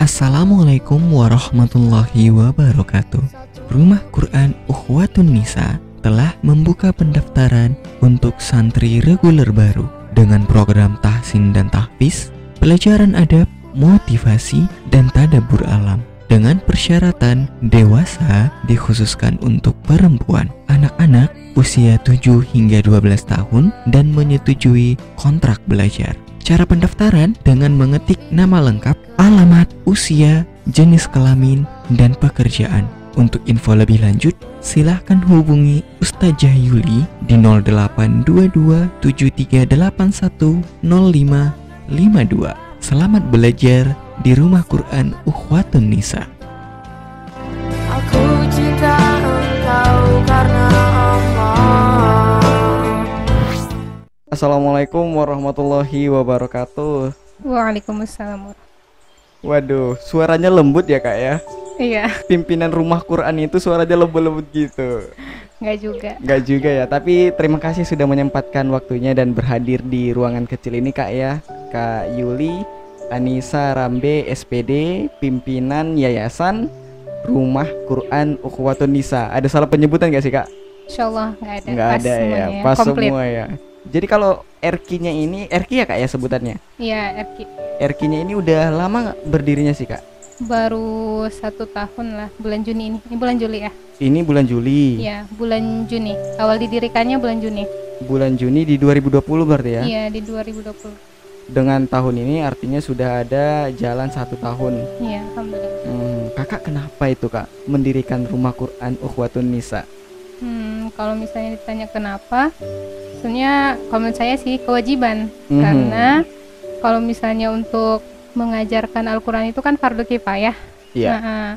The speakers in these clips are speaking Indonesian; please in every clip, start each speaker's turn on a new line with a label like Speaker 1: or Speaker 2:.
Speaker 1: Assalamualaikum warahmatullahi wabarakatuh. Rumah Quran Ukhwatun Nisa telah membuka pendaftaran untuk santri reguler baru dengan program tahsin dan tahfiz, pelajaran adab, motivasi, dan tadabur alam. Dengan persyaratan dewasa dikhususkan untuk perempuan, anak-anak usia 7 hingga 12 tahun dan menyetujui kontrak belajar. Cara pendaftaran dengan mengetik nama lengkap, alamat, usia, jenis kelamin, dan pekerjaan. Untuk info lebih lanjut, silahkan hubungi Ustazah Yuli di 082273810552. Selamat belajar di Rumah Quran Ukhwatun Nisa.
Speaker 2: Assalamualaikum warahmatullahi wabarakatuh.
Speaker 3: Waalaikumsalam.
Speaker 2: Waduh, suaranya lembut ya kak ya.
Speaker 3: Iya,
Speaker 2: Pimpinan rumah Quran itu suaranya lembut-lembut gitu.
Speaker 3: nggak juga.
Speaker 2: Nggak juga ya, tapi terima kasih sudah menyempatkan waktunya dan berhadir di ruangan kecil ini kak ya. Kak Yuli, Anissa Rambe, SPD, pimpinan Yayasan Rumah Quran Ukhwatun Nisa. Ada salah penyebutan gak sih kak?
Speaker 3: Insya Allah nggak ada.
Speaker 2: Nggak ada ya,
Speaker 3: semuanya
Speaker 2: pas
Speaker 3: Komplit.
Speaker 2: semua ya. Jadi kalau Erkinya ini, Erki ya kak ya sebutannya?
Speaker 3: Iya, Erki.
Speaker 2: Erkinya ini udah lama berdirinya sih kak?
Speaker 3: Baru satu tahun lah, bulan Juni ini. Ini bulan Juli ya?
Speaker 2: Ini bulan Juli.
Speaker 3: Iya, bulan Juni. Awal didirikannya bulan Juni.
Speaker 2: Bulan Juni di 2020 berarti ya.
Speaker 3: Iya, di 2020.
Speaker 2: Dengan tahun ini artinya sudah ada jalan satu tahun.
Speaker 3: Iya, alhamdulillah.
Speaker 2: Hmm, kakak kenapa itu kak mendirikan rumah Quran Ukhwatun Nisa?
Speaker 3: Hmm, kalau misalnya ditanya kenapa, sebenarnya kalau menurut saya sih kewajiban
Speaker 2: Mhm.
Speaker 3: karena kalau misalnya untuk mengajarkan Al-Quran itu kan fardu kifayah.
Speaker 2: Iya.
Speaker 3: Nah,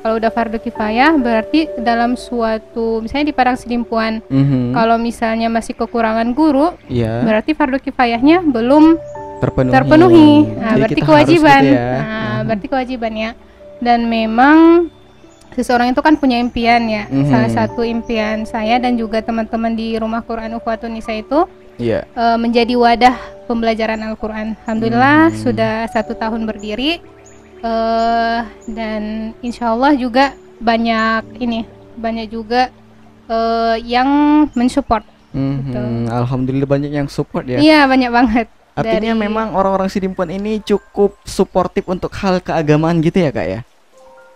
Speaker 3: kalau udah fardu kifayah berarti dalam suatu misalnya di Padang Sidimpuan
Speaker 2: Mhm.
Speaker 3: kalau misalnya masih kekurangan guru
Speaker 2: Iya.
Speaker 3: berarti fardu kifayahnya belum
Speaker 2: Terpenuhi.
Speaker 3: terpenuhi. Nah,
Speaker 2: Jadi
Speaker 3: berarti kewajiban.
Speaker 2: gitu ya.
Speaker 3: Nah,
Speaker 2: Mhm.
Speaker 3: berarti kewajiban ya. Dan memang seseorang itu kan punya impian ya.
Speaker 2: Mhm.
Speaker 3: Salah satu impian saya dan juga teman-teman di Rumah Quran Ukhwatun Nisa itu
Speaker 2: Iya.
Speaker 3: eh, menjadi wadah pembelajaran Al-Quran. Alhamdulillah
Speaker 2: Hmm.
Speaker 3: sudah satu tahun berdiri eh dan insya Allah juga banyak ini banyak juga eh, yang mensupport.
Speaker 2: Mhm. Alhamdulillah banyak yang support ya.
Speaker 3: Iya banyak banget.
Speaker 2: Artinya
Speaker 3: dari-
Speaker 2: memang orang-orang Sidimpuan ini cukup suportif untuk hal keagamaan gitu ya kak ya?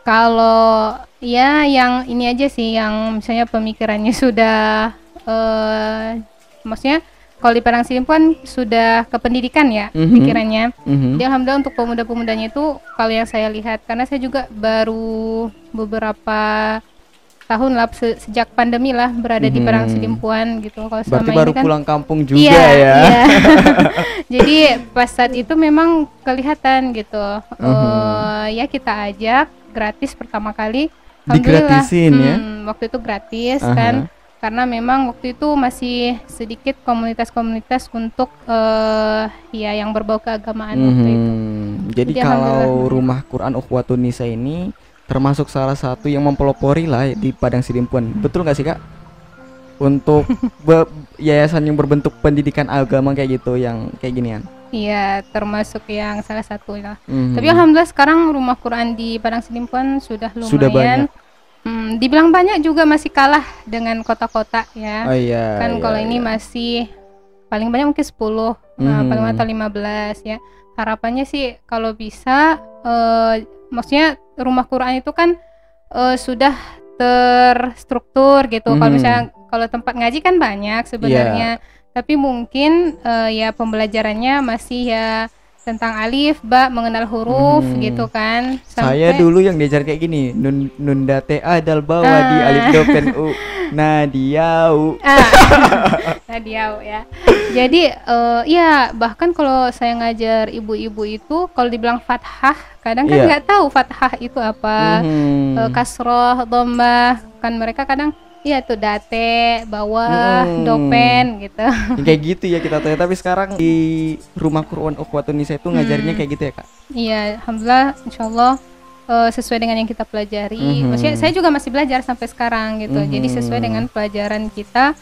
Speaker 3: Kalau ya yang ini aja sih yang misalnya pemikirannya sudah eh maksudnya kalau di Padang Sidimpuan sudah ke pendidikan ya
Speaker 2: Mhm.
Speaker 3: pikirannya.
Speaker 2: Mhm.
Speaker 3: Jadi alhamdulillah untuk pemuda-pemudanya itu kalau yang saya lihat karena saya juga baru beberapa tahun lah se- sejak pandemi lah berada di Padang
Speaker 2: Mhm.
Speaker 3: Sidimpuan gitu. Kalau
Speaker 2: Berarti
Speaker 3: selama
Speaker 2: baru
Speaker 3: ini kan
Speaker 2: pulang kampung juga
Speaker 3: iya,
Speaker 2: ya?
Speaker 3: iya. Jadi pas saat itu memang kelihatan gitu.
Speaker 2: Mhm.
Speaker 3: Eh, ya kita ajak gratis pertama kali. Alhamdulillah,
Speaker 2: Digratisin ya?
Speaker 3: hmm, Waktu itu gratis
Speaker 2: Aha.
Speaker 3: kan karena memang waktu itu masih sedikit komunitas-komunitas untuk eh ya yang berbau keagamaan waktu itu.
Speaker 2: Mhm. Jadi
Speaker 3: Jadi
Speaker 2: kalau rumah Quran Ukhwatun Nisa ini termasuk salah satu yang mempelopori lah di Padang Sidimpuan. Betul nggak sih kak? Untuk yayasan yang berbentuk pendidikan agama kayak gitu, yang kayak ginian.
Speaker 3: Iya, termasuk yang salah satu lah.
Speaker 2: Mhm.
Speaker 3: Tapi alhamdulillah sekarang rumah Quran di Padang Sidimpuan sudah lumayan.
Speaker 2: Sudah banyak.
Speaker 3: Hmm, dibilang banyak juga masih kalah dengan kota-kota ya.
Speaker 2: Oh iya.
Speaker 3: kan
Speaker 2: iya,
Speaker 3: kalau ini
Speaker 2: iya.
Speaker 3: masih paling banyak mungkin 10, nah,
Speaker 2: Mhm.
Speaker 3: paling atau 15 ya. Harapannya sih kalau bisa eh, maksudnya rumah Quran itu kan eh, sudah terstruktur gitu. Kalau
Speaker 2: Mhm.
Speaker 3: misalnya kalau tempat ngaji kan banyak sebenarnya. Tapi mungkin eh, ya pembelajarannya masih ya tentang alif, ba, mengenal huruf
Speaker 2: Mhm.
Speaker 3: gitu kan.
Speaker 2: Saya
Speaker 3: Sampai-
Speaker 2: dulu yang diajar kayak gini, nun nunda ta dal bawa di
Speaker 3: Ah.
Speaker 2: alif do pen u nadiau.
Speaker 3: Ah, Nadiau ya. Jadi eh, ya bahkan kalau saya ngajar ibu-ibu itu kalau dibilang fathah kadang kan
Speaker 2: Iya.
Speaker 3: nggak tahu fathah itu apa.
Speaker 2: Mhm.
Speaker 3: Eh, kasroh, dhammah kan mereka kadang Iya tuh date, bawah,
Speaker 2: Hmm.
Speaker 3: dopen gitu.
Speaker 2: Ya, kayak gitu ya kita tahu tapi sekarang di rumah Quran Ukhwatun Nisa itu ngajarnya
Speaker 3: Hmm.
Speaker 2: kayak gitu ya kak
Speaker 3: Iya, alhamdulillah, insyaallah eh, sesuai dengan yang kita pelajari.
Speaker 2: Mhm.
Speaker 3: Maksudnya saya juga masih belajar sampai sekarang gitu. Jadi sesuai dengan pelajaran kita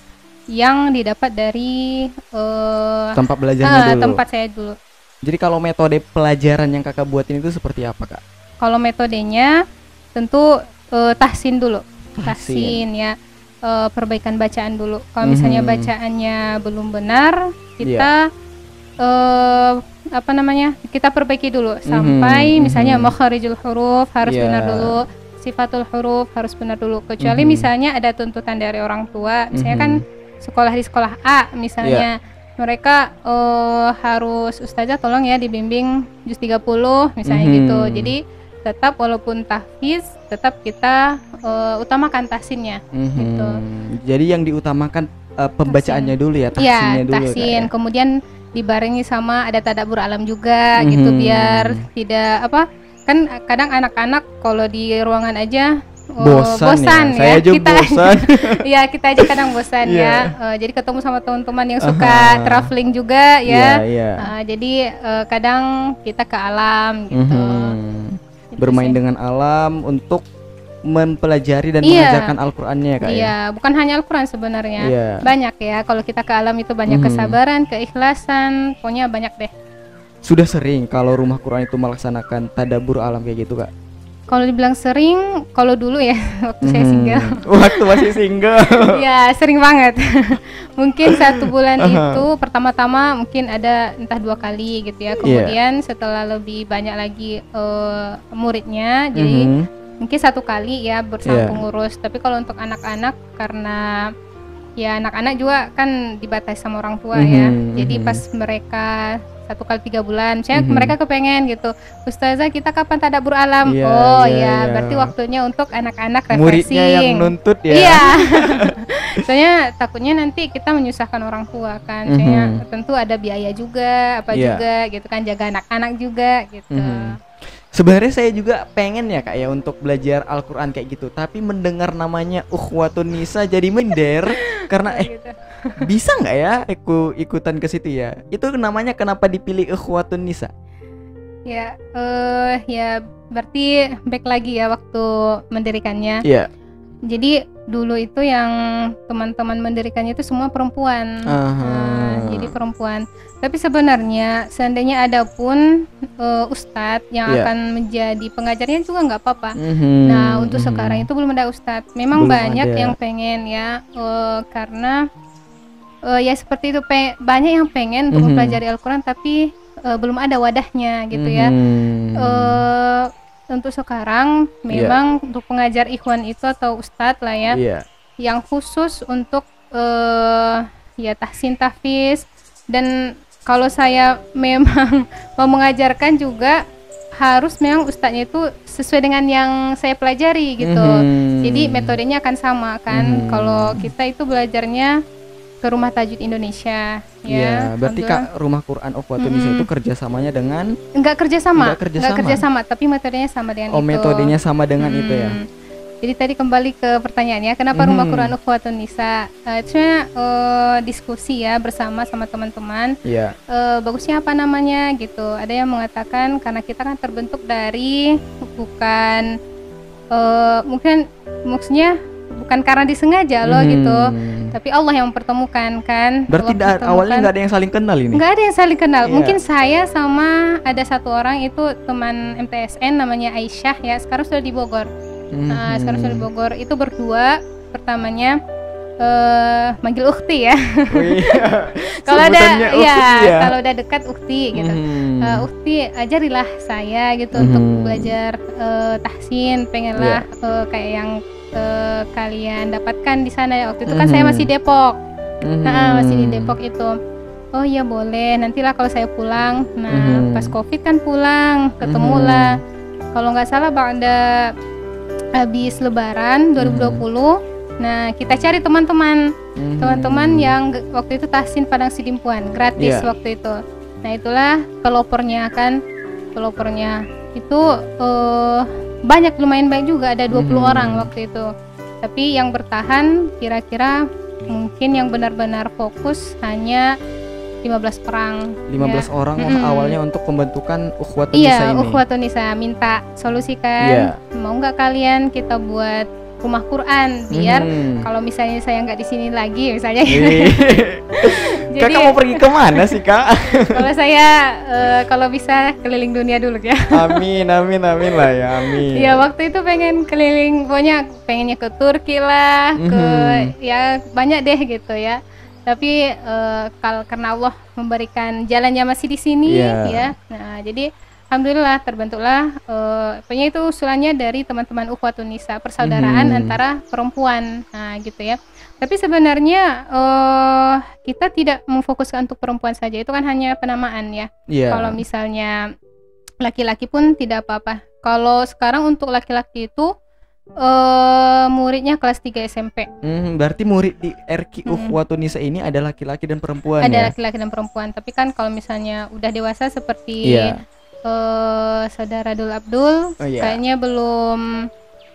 Speaker 3: yang didapat dari eh,
Speaker 2: tempat belajarnya
Speaker 3: ah,
Speaker 2: dulu
Speaker 3: tempat saya dulu.
Speaker 2: jadi kalau metode pelajaran yang kakak buatin itu seperti apa kak
Speaker 3: kalau metodenya tentu eh, tahsin dulu.
Speaker 2: Tahsin.
Speaker 3: Tahsin ya. Eh, perbaikan bacaan dulu. Kalau misalnya
Speaker 2: Mhm.
Speaker 3: bacaannya belum benar, kita eh apa namanya? Kita perbaiki dulu sampai
Speaker 2: Mhm,
Speaker 3: misalnya
Speaker 2: mhm.
Speaker 3: makharijul huruf harus
Speaker 2: Iya.
Speaker 3: benar dulu, sifatul huruf harus benar dulu. Kecuali
Speaker 2: Mhm.
Speaker 3: misalnya ada tuntutan dari orang tua, misalnya kan
Speaker 2: Mhm.
Speaker 3: sekolah di sekolah A misalnya
Speaker 2: Iya.
Speaker 3: mereka eh, harus ustazah tolong ya dibimbing juz 30 misalnya
Speaker 2: Mhm.
Speaker 3: gitu. Jadi tetap walaupun tahfiz tetap kita eh, utamakan tahsinnya.
Speaker 2: Mhm.
Speaker 3: gitu.
Speaker 2: Jadi yang diutamakan eh, pembacaannya dulu ya, tahsinnya
Speaker 3: Iya,
Speaker 2: dulu.
Speaker 3: Tahsin.
Speaker 2: ya.
Speaker 3: Kemudian dibarengi sama ada tadabur alam juga gitu
Speaker 2: Mhm.
Speaker 3: biar tidak apa kan kadang anak-anak kalau di ruangan aja eh,
Speaker 2: Bosan, ya. Saya aja
Speaker 3: kita
Speaker 2: bosan.
Speaker 3: ya kita aja kadang bosan
Speaker 2: Iya.
Speaker 3: ya Eh, jadi ketemu sama teman-teman yang suka
Speaker 2: Aha.
Speaker 3: traveling juga ya
Speaker 2: Iya, iya.
Speaker 3: Eh, jadi eh, kadang kita ke alam gitu
Speaker 2: Mhm.
Speaker 3: Gitu
Speaker 2: Bermain dengan alam untuk mempelajari dan
Speaker 3: Iya.
Speaker 2: mengajarkan Al-Qur'annya ya, Kak ya.
Speaker 3: iya bukan hanya Al-Quran sebenarnya
Speaker 2: Iya.
Speaker 3: banyak ya kalau kita ke alam itu banyak
Speaker 2: Mhm.
Speaker 3: kesabaran keikhlasan pokoknya banyak deh
Speaker 2: Sudah sering kalau rumah Quran itu melaksanakan tadabur alam kayak gitu, Kak.
Speaker 3: Kalau dibilang sering, kalau dulu ya waktu saya
Speaker 2: Mhm.
Speaker 3: single,
Speaker 2: Waktu masih single.
Speaker 3: ya sering banget. mungkin satu bulan itu pertama-tama mungkin ada entah dua kali gitu
Speaker 2: Iya.
Speaker 3: ya. Kemudian setelah lebih banyak lagi eh, muridnya, jadi
Speaker 2: Mhm.
Speaker 3: mungkin satu kali ya bersama
Speaker 2: Iya.
Speaker 3: pengurus. Tapi kalau untuk anak-anak karena ya anak-anak juga kan dibatasi sama orang tua ya.
Speaker 2: Mhm,
Speaker 3: Jadi
Speaker 2: mhm.
Speaker 3: pas mereka satu kali tiga bulan, saya
Speaker 2: Mhm.
Speaker 3: mereka kepengen gitu, Ustazah kita kapan tadabur alam?
Speaker 2: Iya,
Speaker 3: oh
Speaker 2: iya,
Speaker 3: ya,
Speaker 2: iya.
Speaker 3: berarti waktunya untuk anak-anak
Speaker 2: Muridnya yang
Speaker 3: refreshing.
Speaker 2: nuntut ya.
Speaker 3: Iya. Soalnya takutnya nanti kita menyusahkan orang tua kan. Soalnya
Speaker 2: Mhm.
Speaker 3: tentu ada biaya juga, apa
Speaker 2: Iya.
Speaker 3: juga gitu kan jaga anak-anak juga gitu.
Speaker 2: Mhm. Sebenarnya saya juga pengen ya kak ya untuk belajar Al-Quran kayak gitu Tapi mendengar namanya Ukhwatun Nisa jadi minder Karena eh
Speaker 3: Gitu.
Speaker 2: bisa nggak ya aku ikutan ke situ ya Itu namanya kenapa dipilih Ukhwatun Nisa
Speaker 3: Ya, eh ya berarti back lagi ya waktu mendirikannya.
Speaker 2: Iya
Speaker 3: Jadi dulu itu yang teman-teman mendirikannya itu semua perempuan. Nah, jadi perempuan. Tapi sebenarnya seandainya ada pun eh, ustadz yang
Speaker 2: Iya.
Speaker 3: akan menjadi pengajarnya juga nggak apa-apa.
Speaker 2: Mhm,
Speaker 3: Nah untuk
Speaker 2: mhm.
Speaker 3: sekarang itu belum ada ustadz. Memang
Speaker 2: Belum
Speaker 3: banyak
Speaker 2: ada.
Speaker 3: yang pengen ya eh, karena eh, ya seperti itu pe- banyak yang pengen untuk mempelajari Al-Quran tapi eh, belum ada wadahnya gitu ya.
Speaker 2: Mhm.
Speaker 3: Untuk sekarang memang untuk pengajar ikhwan itu atau ustadz lah ya
Speaker 2: Iya
Speaker 3: yang khusus untuk eh ya tahsin tahfiz dan kalau saya memang mau mengajarkan juga harus memang ustadznya itu sesuai dengan yang saya pelajari gitu.
Speaker 2: Mhm.
Speaker 3: Jadi metodenya akan sama kan.
Speaker 2: Mhm.
Speaker 3: Kalau kita itu belajarnya ke Rumah Tajwid Indonesia
Speaker 2: Iya,
Speaker 3: ya.
Speaker 2: berarti kak rumah Quran Ukhwatun Nisa
Speaker 3: Mhm.
Speaker 2: itu kerjasamanya dengan
Speaker 3: enggak kerja sama,
Speaker 2: Enggak kerja sama.
Speaker 3: kerja sama, tapi metodenya sama dengan
Speaker 2: oh
Speaker 3: itu.
Speaker 2: metodenya sama dengan itu ya.
Speaker 3: Hmm. Jadi tadi kembali ke pertanyaannya, kenapa Rumah
Speaker 2: Mhm.
Speaker 3: Quran Ukhwatun Nisa? Eh, itu sebenarnya, eh, diskusi ya bersama sama teman-teman.
Speaker 2: Iya.
Speaker 3: Eh, bagusnya apa namanya gitu. Ada yang mengatakan karena kita kan terbentuk dari bukan eh, mungkin maksudnya bukan karena disengaja loh
Speaker 2: Mhm.
Speaker 3: gitu, tapi Allah yang mempertemukan kan.
Speaker 2: Berarti
Speaker 3: Allah
Speaker 2: da- awalnya nggak ada yang saling kenal ini.
Speaker 3: Nggak ada yang saling kenal.
Speaker 2: Iya.
Speaker 3: Mungkin saya sama ada satu orang itu teman MTSN namanya Aisyah ya. Sekarang sudah di Bogor. Nah, sekarang sudah di. Bogor. Itu berdua. Pertamanya eh manggil ukti ya.
Speaker 2: Oh iya.
Speaker 3: kalau ada ya,
Speaker 2: ya.
Speaker 3: kalau udah dekat ukti gitu.
Speaker 2: Mhm.
Speaker 3: Eh, ukti ajarilah saya gitu untuk
Speaker 2: Mhm.
Speaker 3: belajar eh, tahsin. Pengenlah
Speaker 2: Iya.
Speaker 3: eh, kayak yang eh, kalian dapatkan di sana ya. Waktu itu kan saya
Speaker 2: Mhm.
Speaker 3: masih Depok. Nah, masih di. Depok itu. Oh iya boleh. Nantilah kalau saya pulang. Nah,
Speaker 2: Mhm.
Speaker 3: pas Covid kan pulang, ketemulah. Kalau nggak salah ada habis Lebaran 2020. Nah, kita cari teman-teman,
Speaker 2: Mhm.
Speaker 3: teman-teman yang waktu itu tahsin Padang Sidimpuan, gratis
Speaker 2: Iya.
Speaker 3: waktu itu. Nah, itulah pelopornya kan. Pelopornya itu eh, banyak lumayan banyak juga ada 20
Speaker 2: Mhm.
Speaker 3: orang waktu itu. Tapi yang bertahan kira-kira mungkin yang benar-benar fokus hanya 15 perang.
Speaker 2: 15
Speaker 3: ya.
Speaker 2: orang
Speaker 3: Mhm.
Speaker 2: awalnya untuk pembentukan Ukhwatun Nisa
Speaker 3: Iya,
Speaker 2: ini.
Speaker 3: Ukhwatun Nisa minta solusi kan.
Speaker 2: Iya.
Speaker 3: Mau nggak kalian kita buat rumah Quran biar
Speaker 2: Mhm.
Speaker 3: kalau misalnya saya nggak di sini lagi misalnya
Speaker 2: Ih.
Speaker 3: Jadi-
Speaker 2: Kakak mau pergi ke mana sih kak?
Speaker 3: kalau saya eh, kalau bisa keliling dunia dulu ya
Speaker 2: amin amin amin lah ya amin.
Speaker 3: Iya waktu itu pengen keliling pokoknya pengennya ke Turki lah ke
Speaker 2: Mhm.
Speaker 3: ya banyak deh gitu ya tapi eh, kal karena Allah memberikan jalannya masih di sini
Speaker 2: Iya.
Speaker 3: ya nah jadi alhamdulillah terbentuklah eh pokoknya itu usulannya dari teman-teman Ukhuwatun Nisa persaudaraan
Speaker 2: Mhm.
Speaker 3: antara perempuan nah gitu ya tapi sebenarnya eh kita tidak memfokuskan untuk perempuan saja itu kan hanya penamaan ya
Speaker 2: Iya.
Speaker 3: kalau misalnya laki-laki pun tidak apa-apa. Kalau sekarang untuk laki-laki itu eh muridnya kelas 3 SMP.
Speaker 2: Hmm, berarti murid di RQ. Ukhuwatun Nisa ini ada laki-laki dan perempuan
Speaker 3: Ada
Speaker 2: ya?
Speaker 3: laki-laki dan perempuan. Tapi kan kalau misalnya udah dewasa seperti
Speaker 2: Iya.
Speaker 3: Eh saudara Dul Abdul
Speaker 2: Oh, iya.
Speaker 3: kayaknya belum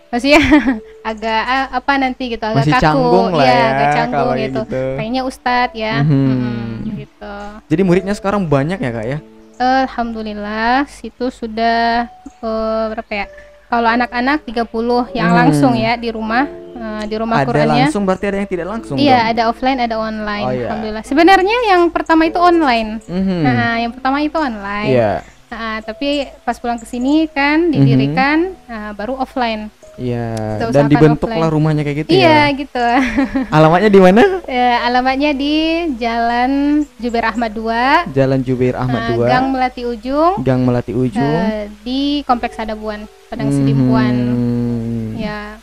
Speaker 3: masih ya agak ah, apa nanti gitu agak
Speaker 2: Masih
Speaker 3: kaku
Speaker 2: canggung lah
Speaker 3: ya,
Speaker 2: ya,
Speaker 3: agak canggung gitu.
Speaker 2: gitu.
Speaker 3: Kayaknya ustadz ya. Mm, gitu.
Speaker 2: Jadi muridnya sekarang banyak ya kak ya?
Speaker 3: Alhamdulillah situ sudah eh, berapa ya? Kalau anak-anak 30 yang
Speaker 2: Hmm.
Speaker 3: langsung ya di rumah eh, di rumah
Speaker 2: ada
Speaker 3: Qurannya.
Speaker 2: langsung berarti ada yang tidak langsung
Speaker 3: Iya,
Speaker 2: dong?
Speaker 3: ada offline, ada online.
Speaker 2: Oh, iya.
Speaker 3: Alhamdulillah. Sebenarnya yang pertama itu online.
Speaker 2: Mhm.
Speaker 3: Nah, yang pertama itu online.
Speaker 2: Iya.
Speaker 3: Nah, tapi pas pulang ke sini kan
Speaker 2: Mhm.
Speaker 3: didirikan nah, baru offline.
Speaker 2: Iya. Dan dibentuklah rumahnya kayak gitu
Speaker 3: iya,
Speaker 2: ya?
Speaker 3: gitu.
Speaker 2: Alamatnya di mana?
Speaker 3: Eh, alamatnya di Jalan Jubair Ahmad 2,
Speaker 2: Jalan Jubair Ahmad
Speaker 3: eh,
Speaker 2: 2
Speaker 3: Gang Melati Ujung,
Speaker 2: Gang Melati Ujung
Speaker 3: eh, di Kompleks Adabuan, Padang Sedimpuan.
Speaker 2: Mhm.
Speaker 3: Ya,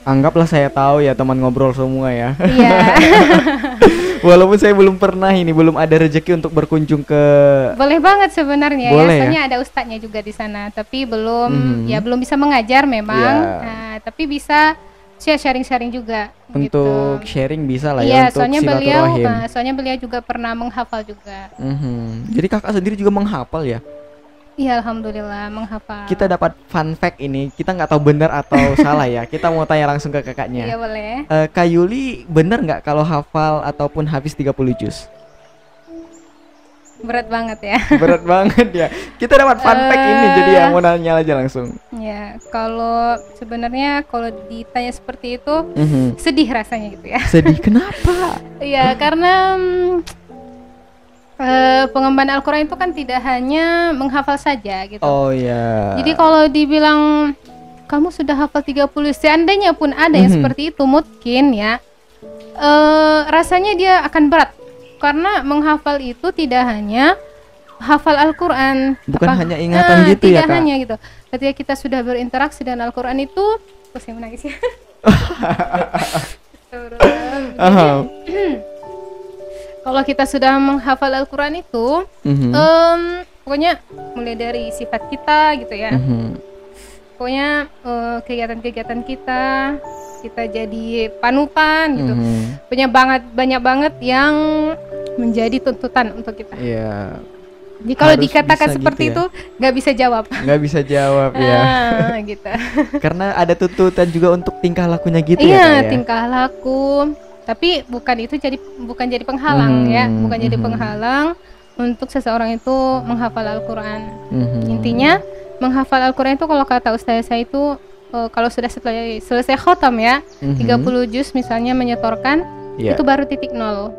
Speaker 2: Anggaplah saya tahu ya teman ngobrol semua ya.
Speaker 3: iya.
Speaker 2: Walaupun saya belum pernah ini, belum ada rezeki untuk berkunjung ke
Speaker 3: Boleh banget sebenarnya
Speaker 2: Boleh
Speaker 3: ya.
Speaker 2: ya?
Speaker 3: Soalnya ada ustadznya juga di sana, tapi belum
Speaker 2: Mhm.
Speaker 3: ya belum bisa mengajar memang.
Speaker 2: Iya.
Speaker 3: Nah, tapi bisa share sharing-sharing juga
Speaker 2: untuk
Speaker 3: gitu.
Speaker 2: sharing bisa lah
Speaker 3: Iya,
Speaker 2: ya untuk
Speaker 3: soalnya beliau
Speaker 2: silaturahim.
Speaker 3: nah, soalnya beliau juga pernah menghafal juga.
Speaker 2: Mhm. Jadi kakak sendiri juga menghafal ya?
Speaker 3: Iya, alhamdulillah menghafal.
Speaker 2: Kita dapat fun fact ini, kita nggak tahu benar atau salah ya. Kita mau tanya langsung ke
Speaker 3: Iya,
Speaker 2: kakaknya.
Speaker 3: boleh.
Speaker 2: Eh, Kak Yuli benar nggak kalau hafal ataupun habis 30 juz?
Speaker 3: Berat banget ya.
Speaker 2: Berat banget ya. Kita dapat fun fact ini jadi ya
Speaker 3: Eh.
Speaker 2: mau nanya aja langsung.
Speaker 3: Ya, kalau sebenarnya kalau ditanya seperti itu
Speaker 2: Mhm.
Speaker 3: sedih rasanya gitu ya.
Speaker 2: Sedih kenapa?
Speaker 3: Iya, karena mm, eh, pengembangan Al-Quran itu kan tidak hanya menghafal saja gitu.
Speaker 2: Oh ya.
Speaker 3: Jadi kalau dibilang kamu sudah hafal 30, seandainya pun ada yang
Speaker 2: Mhm.
Speaker 3: seperti itu mungkin ya eh, rasanya dia akan berat karena menghafal itu tidak hanya hafal Al-Quran
Speaker 2: Bukan
Speaker 3: Apa-
Speaker 2: hanya ingatan
Speaker 3: Nah,
Speaker 2: gitu ya,
Speaker 3: tidak
Speaker 2: Kak?
Speaker 3: hanya gitu ketika kita sudah berinteraksi dengan Al-Quran itu oh, saya menangis ya Astagfirullah. Kalau kita sudah menghafal Al-Quran itu
Speaker 2: Mhm.
Speaker 3: em, pokoknya mulai dari sifat kita gitu ya
Speaker 2: Mhm.
Speaker 3: pokoknya eh, kegiatan-kegiatan kita kita jadi panutan gitu
Speaker 2: Mhm.
Speaker 3: punya banget banyak banget yang menjadi tuntutan untuk kita
Speaker 2: Iya.
Speaker 3: jadi kalau dikatakan seperti
Speaker 2: gitu
Speaker 3: itu nggak bisa jawab
Speaker 2: Nggak bisa jawab ya.
Speaker 3: Ah, gitu
Speaker 2: Karena ada tuntutan juga untuk tingkah lakunya gitu ya,
Speaker 3: iya
Speaker 2: ya.
Speaker 3: tingkah laku tapi bukan itu jadi bukan jadi penghalang ya
Speaker 2: Mhm,
Speaker 3: bukan jadi
Speaker 2: mhm.
Speaker 3: penghalang untuk seseorang itu menghafal Al-Quran
Speaker 2: Mhm.
Speaker 3: intinya menghafal Al-Quran itu kalau kata ustazah saya itu eh, kalau sudah selesai selesai khotam ya
Speaker 2: Mhm.
Speaker 3: 30 juz misalnya menyetorkan
Speaker 2: Iya.
Speaker 3: itu baru titik nol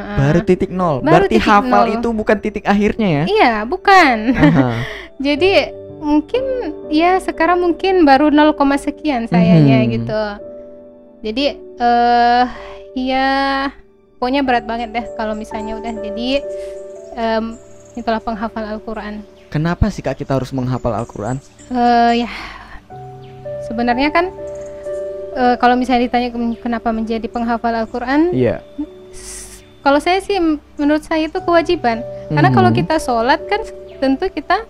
Speaker 2: baru titik nol.
Speaker 3: Baru
Speaker 2: Berarti
Speaker 3: titik
Speaker 2: hafal
Speaker 3: nol.
Speaker 2: itu bukan titik akhirnya ya?
Speaker 3: iya bukan jadi mungkin ya sekarang mungkin baru 0, sekian sayanya
Speaker 2: Mhm.
Speaker 3: gitu jadi eh ya pokoknya berat banget deh kalau misalnya udah jadi em, itulah penghafal Al-Quran
Speaker 2: Kenapa sih Kak kita harus menghafal Al-Qur'an?
Speaker 3: Eh, ya sebenarnya kan eh, kalau misalnya ditanya ken- kenapa menjadi penghafal Al-Quran
Speaker 2: Iya.
Speaker 3: s- kalau saya sih menurut saya itu kewajiban karena
Speaker 2: Mhm.
Speaker 3: kalau kita sholat kan tentu kita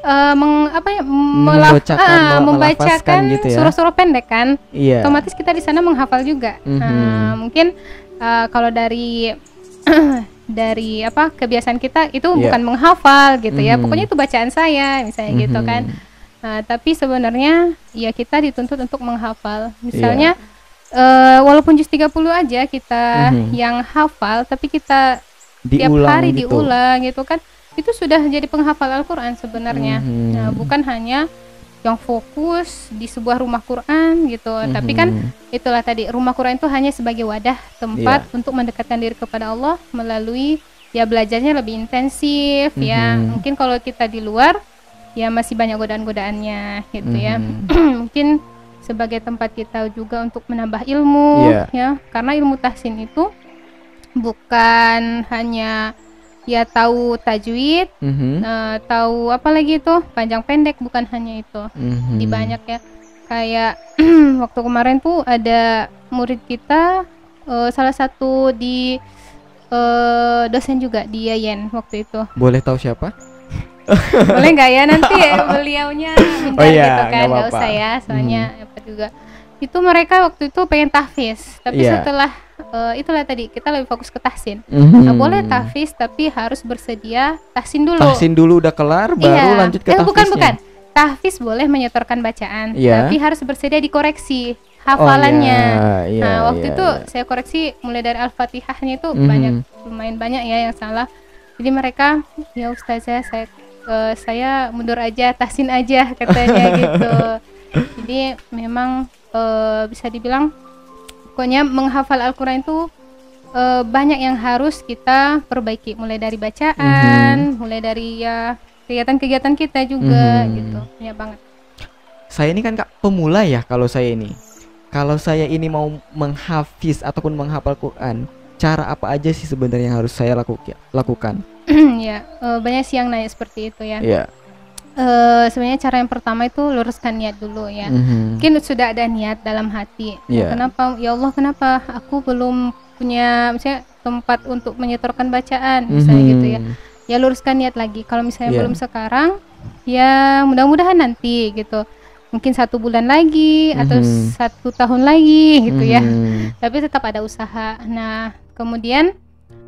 Speaker 3: eh, meng, apa ya melaf-
Speaker 2: Membacakan,
Speaker 3: ah, membacakan
Speaker 2: gitu ya.
Speaker 3: surah-surah pendek kan
Speaker 2: Iya.
Speaker 3: otomatis kita di sana menghafal juga
Speaker 2: Mhm.
Speaker 3: Nah, mungkin eh, kalau dari dari apa kebiasaan kita itu
Speaker 2: Iya.
Speaker 3: bukan menghafal gitu ya
Speaker 2: Mhm.
Speaker 3: pokoknya itu bacaan saya misalnya gitu
Speaker 2: Mhm.
Speaker 3: kan Nah, tapi sebenarnya ya kita dituntut untuk menghafal. Misalnya eh, walaupun juz 30 aja kita
Speaker 2: Mhm.
Speaker 3: yang hafal tapi kita tiap
Speaker 2: Diulang
Speaker 3: hari
Speaker 2: gitu.
Speaker 3: diulang gitu kan. Itu sudah jadi penghafal Al-Qur'an sebenarnya.
Speaker 2: Mhm.
Speaker 3: Nah, bukan hanya yang fokus di sebuah rumah Quran gitu. Tapi kan itulah tadi rumah Quran itu hanya sebagai wadah tempat
Speaker 2: Iya.
Speaker 3: untuk mendekatkan diri kepada Allah melalui ya belajarnya lebih intensif ya.
Speaker 2: Mhm.
Speaker 3: Mungkin kalau kita di luar ya masih banyak godaan-godaannya gitu ya.
Speaker 2: Mhm.
Speaker 3: Mungkin sebagai tempat kita juga untuk menambah ilmu
Speaker 2: Iya.
Speaker 3: ya. Karena ilmu tahsin itu bukan hanya ya tahu tajwid,
Speaker 2: Mhm.
Speaker 3: eh, tahu apa lagi itu panjang pendek bukan hanya itu
Speaker 2: Mhm.
Speaker 3: di banyak ya kayak waktu kemarin tuh ada murid kita eh, salah satu di eh, dosen juga di Yayen waktu itu
Speaker 2: Boleh tahu siapa?
Speaker 3: boleh nggak ya nanti beliaunya minder
Speaker 2: Oh iya,
Speaker 3: gitu kan
Speaker 2: nggak
Speaker 3: usah ya soalnya apa juga itu mereka waktu itu pengen tahfiz tapi
Speaker 2: Iya.
Speaker 3: setelah eh, itulah tadi kita lebih fokus ke tahsin
Speaker 2: Mhm.
Speaker 3: Nah, boleh tahfiz tapi harus bersedia tahsin dulu
Speaker 2: Tahsin dulu udah kelar baru
Speaker 3: Iya.
Speaker 2: lanjut ke
Speaker 3: eh, bukan
Speaker 2: tahfiznya.
Speaker 3: bukan tahfiz boleh menyetorkan bacaan
Speaker 2: Iya.
Speaker 3: tapi harus bersedia dikoreksi hafalannya
Speaker 2: Oh, iya,
Speaker 3: nah waktu
Speaker 2: iya,
Speaker 3: itu
Speaker 2: iya.
Speaker 3: saya koreksi mulai dari al-fatihahnya itu
Speaker 2: Mhm.
Speaker 3: banyak lumayan banyak ya yang salah jadi mereka ya ustazah saya eh, saya mundur aja tahsin aja katanya gitu jadi memang eh, bisa dibilang pokoknya menghafal Al-Quran itu eh, banyak yang harus kita perbaiki mulai dari bacaan mulai dari ya kegiatan-kegiatan kita juga
Speaker 2: Mhm.
Speaker 3: gitu banyak banget
Speaker 2: Saya ini kan Kak pemula ya kalau saya ini. Kalau saya ini mau menghafiz ataupun menghafal Quran, cara apa aja sih sebenarnya yang harus saya laku- lakukan?
Speaker 3: ya eh, banyak sih yang nanya seperti itu ya
Speaker 2: Iya.
Speaker 3: Eh, sebenarnya cara yang pertama itu luruskan niat dulu ya
Speaker 2: Mhm.
Speaker 3: mungkin sudah ada niat dalam hati
Speaker 2: Iya.
Speaker 3: kenapa ya Allah kenapa aku belum punya misalnya tempat untuk menyetorkan bacaan misalnya gitu ya ya luruskan niat lagi kalau misalnya
Speaker 2: Iya.
Speaker 3: belum sekarang ya mudah-mudahan nanti gitu mungkin satu bulan lagi atau
Speaker 2: Mhm.
Speaker 3: satu tahun lagi gitu ya
Speaker 2: Mhm.
Speaker 3: tapi tetap ada usaha nah kemudian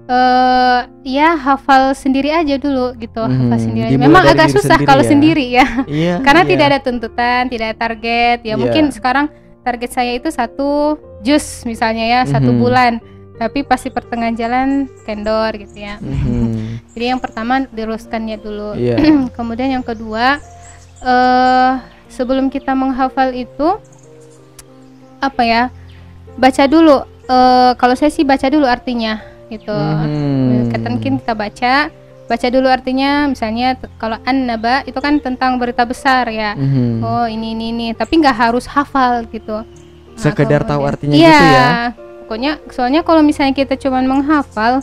Speaker 3: eh ya hafal sendiri aja dulu gitu hafal
Speaker 2: Mhm.
Speaker 3: sendiri memang agak susah
Speaker 2: sendiri
Speaker 3: kalau
Speaker 2: ya.
Speaker 3: sendiri ya
Speaker 2: Iya.
Speaker 3: karena
Speaker 2: iya.
Speaker 3: tidak ada tuntutan tidak ada target ya
Speaker 2: Iya.
Speaker 3: mungkin sekarang target saya itu satu jus misalnya ya satu
Speaker 2: Mhm.
Speaker 3: bulan tapi pasti pertengahan jalan kendor gitu ya
Speaker 2: Mhm.
Speaker 3: jadi yang pertama diluruskan niat dulu
Speaker 2: Iya.
Speaker 3: kemudian yang kedua eh sebelum kita menghafal itu apa ya baca dulu Eh kalau saya sih baca dulu artinya gitu kata mungkin kita baca baca dulu artinya misalnya kalau an naba itu kan tentang berita besar ya
Speaker 2: Mhm.
Speaker 3: oh ini ini ini tapi nggak harus hafal gitu Nah,
Speaker 2: Sekedar tahu artinya
Speaker 3: iya,
Speaker 2: gitu ya.
Speaker 3: pokoknya soalnya kalau misalnya kita cuma menghafal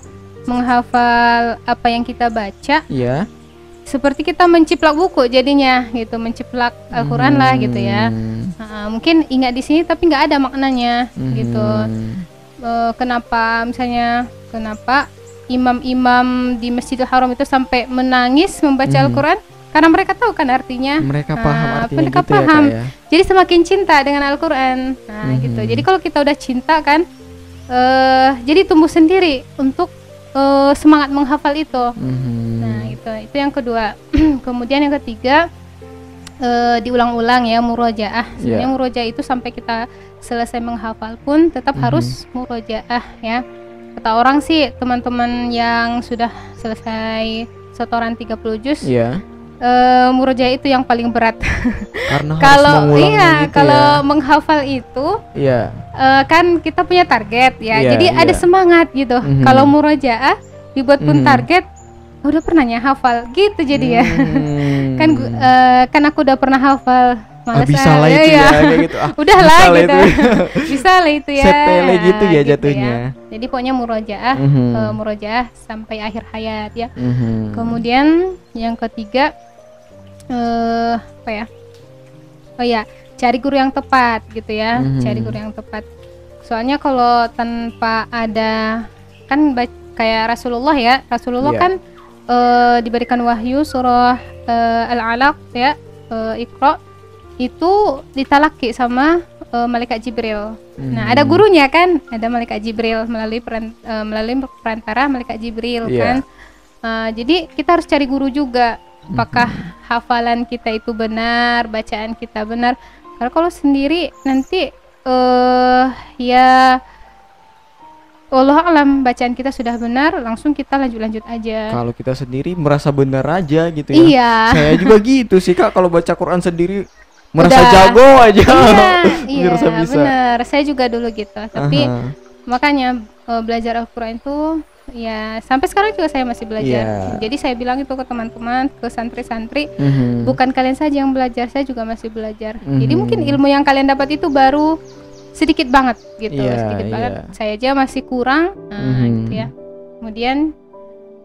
Speaker 3: menghafal apa yang kita baca
Speaker 2: Iya.
Speaker 3: seperti kita menciplak buku jadinya gitu menciplak Al-Quran lah gitu ya. Nah, mungkin ingat di sini tapi nggak ada maknanya gitu
Speaker 2: Mhm.
Speaker 3: Eh, kenapa misalnya kenapa imam-imam di Masjidil Haram itu sampai menangis membaca
Speaker 2: Mhm.
Speaker 3: Al-Quran karena mereka tahu kan artinya
Speaker 2: Mereka paham
Speaker 3: Ah,
Speaker 2: artinya
Speaker 3: mereka
Speaker 2: gitu ya, Kak,
Speaker 3: paham.
Speaker 2: ya.
Speaker 3: jadi semakin cinta dengan Al-Quran nah
Speaker 2: Mhm.
Speaker 3: gitu jadi kalau kita udah cinta kan eh jadi tumbuh sendiri untuk eh, semangat menghafal itu
Speaker 2: Mhm.
Speaker 3: nah itu itu yang kedua kemudian yang ketiga eh, diulang-ulang ya murojaah sebenarnya
Speaker 2: Iya.
Speaker 3: murojaah itu sampai kita selesai menghafal pun tetap
Speaker 2: Mhm.
Speaker 3: harus murojaah ya kata orang sih teman-teman yang sudah selesai setoran 30 juz eh, murojaah itu yang paling berat
Speaker 2: Karena
Speaker 3: kalau iya
Speaker 2: gitu
Speaker 3: kalau
Speaker 2: ya.
Speaker 3: menghafal itu
Speaker 2: Iya.
Speaker 3: eh, kan kita punya target ya
Speaker 2: Iya,
Speaker 3: jadi ada
Speaker 2: iya.
Speaker 3: semangat gitu
Speaker 2: Mhm.
Speaker 3: kalau murojaah dibuat pun
Speaker 2: Mhm.
Speaker 3: target udah pernah ya hafal gitu jadi ya
Speaker 2: Hmm.
Speaker 3: kan eh, kan aku udah pernah hafal males
Speaker 2: bisa
Speaker 3: ah,
Speaker 2: lah
Speaker 3: ya,
Speaker 2: itu ya,
Speaker 3: ya.
Speaker 2: kayak gitu. Ah,
Speaker 3: udah lah
Speaker 2: bisa lah
Speaker 3: gitu
Speaker 2: itu.
Speaker 3: bisa lah itu ya
Speaker 2: Sepele gitu ya
Speaker 3: Gitu
Speaker 2: jatuhnya.
Speaker 3: jadi pokoknya murojaah
Speaker 2: Mhm.
Speaker 3: eh, murojaah sampai akhir hayat ya
Speaker 2: Mhm.
Speaker 3: kemudian yang ketiga eh apa ya oh ya cari guru yang tepat gitu ya
Speaker 2: Mhm.
Speaker 3: cari guru yang tepat soalnya kalau tanpa ada kan kayak Rasulullah ya Rasulullah
Speaker 2: Iya.
Speaker 3: kan eh, diberikan wahyu surah eh, al-alaq ya eh, Iqra itu ditalaki sama eh, malaikat Jibril Nah,
Speaker 2: Mhm.
Speaker 3: ada gurunya kan, ada malaikat Jibril melalui peran, eh, melalui perantara malaikat Jibril
Speaker 2: Iya.
Speaker 3: kan. Eh, jadi kita harus cari guru juga. Apakah
Speaker 2: Mhm.
Speaker 3: hafalan kita itu benar, bacaan kita benar? Karena kalau sendiri nanti eh ya Allah alam bacaan kita sudah benar, langsung kita lanjut-lanjut aja.
Speaker 2: Kalau kita sendiri merasa benar aja gitu ya.
Speaker 3: Iya.
Speaker 2: Saya juga gitu sih Kak kalau baca Quran sendiri merasa
Speaker 3: Udah.
Speaker 2: jago aja
Speaker 3: iya, iya,
Speaker 2: Merasa bisa.
Speaker 3: bener. Saya juga dulu gitu. Tapi
Speaker 2: Aha.
Speaker 3: makanya eh, belajar Al-Quran itu ya sampai sekarang juga saya masih belajar.
Speaker 2: Iya.
Speaker 3: Jadi saya bilang itu ke teman-teman, ke santri-santri,
Speaker 2: Mhm.
Speaker 3: bukan kalian saja yang belajar, saya juga masih belajar. Jadi
Speaker 2: Mhm.
Speaker 3: mungkin ilmu yang kalian dapat itu baru sedikit banget gitu,
Speaker 2: Iya,
Speaker 3: sedikit
Speaker 2: iya.
Speaker 3: banget. Saya aja masih kurang, nah,
Speaker 2: Mhm.
Speaker 3: gitu ya. Kemudian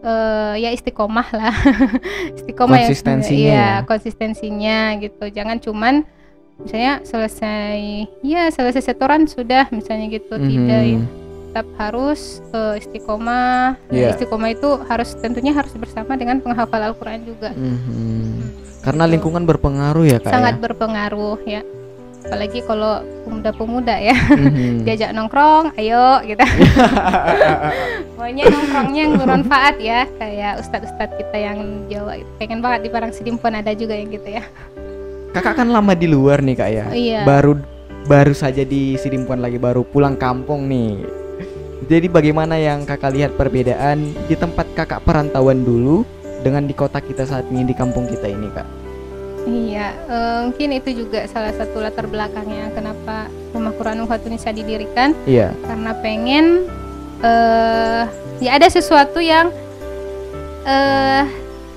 Speaker 3: eh, ya istiqomah lah, istiqomah yang-
Speaker 2: Konsistensinya
Speaker 3: iya,
Speaker 2: ya.
Speaker 3: konsistensinya gitu. Jangan cuman misalnya selesai ya selesai setoran sudah misalnya gitu. Tidak ya. Tetap harus eh, istiqomah. Nah,
Speaker 2: Iya.
Speaker 3: istiqomah itu harus tentunya harus bersama dengan penghafal Al-Quran juga.
Speaker 2: Mhm. karena lingkungan berpengaruh ya kak
Speaker 3: sangat
Speaker 2: ya?
Speaker 3: berpengaruh ya apalagi kalau pemuda-pemuda ya.
Speaker 2: Mhm.
Speaker 3: diajak nongkrong ayo gitu. Pokoknya nongkrongnya yang bermanfaat ya kayak ustadz-ustadz kita yang Jawa gitu. pengen banget di Parang Sidimpun ada juga yang gitu ya.
Speaker 2: Kakak kan lama di luar nih kak ya?
Speaker 3: Iya.
Speaker 2: Baru baru saja di Sidimpuan lagi baru pulang kampung nih. Jadi bagaimana yang kakak lihat perbedaan di tempat kakak perantauan dulu dengan di kota kita saat ini di kampung kita ini kak
Speaker 3: Iya, eh, mungkin itu juga salah satu latar belakangnya kenapa Rumah Quran Indonesia didirikan
Speaker 2: iya
Speaker 3: karena pengen eh ya ada sesuatu yang eh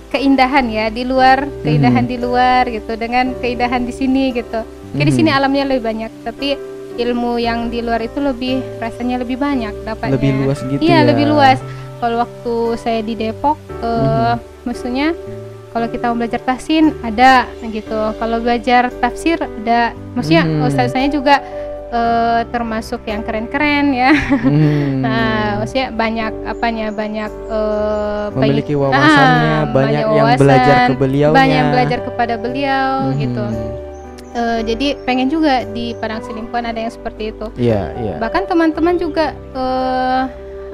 Speaker 3: keindahan ya di luar, keindahan
Speaker 2: Mhm.
Speaker 3: di luar gitu dengan keindahan di sini gitu. Kayak di sini
Speaker 2: Mhm.
Speaker 3: alamnya lebih banyak, tapi ilmu yang di luar itu lebih rasanya lebih banyak dapatnya.
Speaker 2: lebih luas gitu
Speaker 3: Iya,
Speaker 2: ya
Speaker 3: lebih luas. Kalau waktu saya di Depok, eh
Speaker 2: Mhm.
Speaker 3: maksudnya kalau kita mau belajar tahsin ada gitu. Kalau belajar tafsir ada. Maksudnya
Speaker 2: Mhm.
Speaker 3: ustaz saya juga eh, termasuk yang keren-keren ya.
Speaker 2: Mhm.
Speaker 3: Nah, maksudnya banyak apanya banyak eh,
Speaker 2: memiliki
Speaker 3: banyak-
Speaker 2: wawasannya
Speaker 3: Ah,
Speaker 2: banyak
Speaker 3: banyak
Speaker 2: yang
Speaker 3: wawasan,
Speaker 2: belajar ke beliaunya
Speaker 3: banyak yang belajar kepada beliau
Speaker 2: Mhm.
Speaker 3: gitu. Eh, jadi pengen juga di Padang Silimpuan ada yang seperti itu.
Speaker 2: iya iya
Speaker 3: Bahkan teman-teman juga eh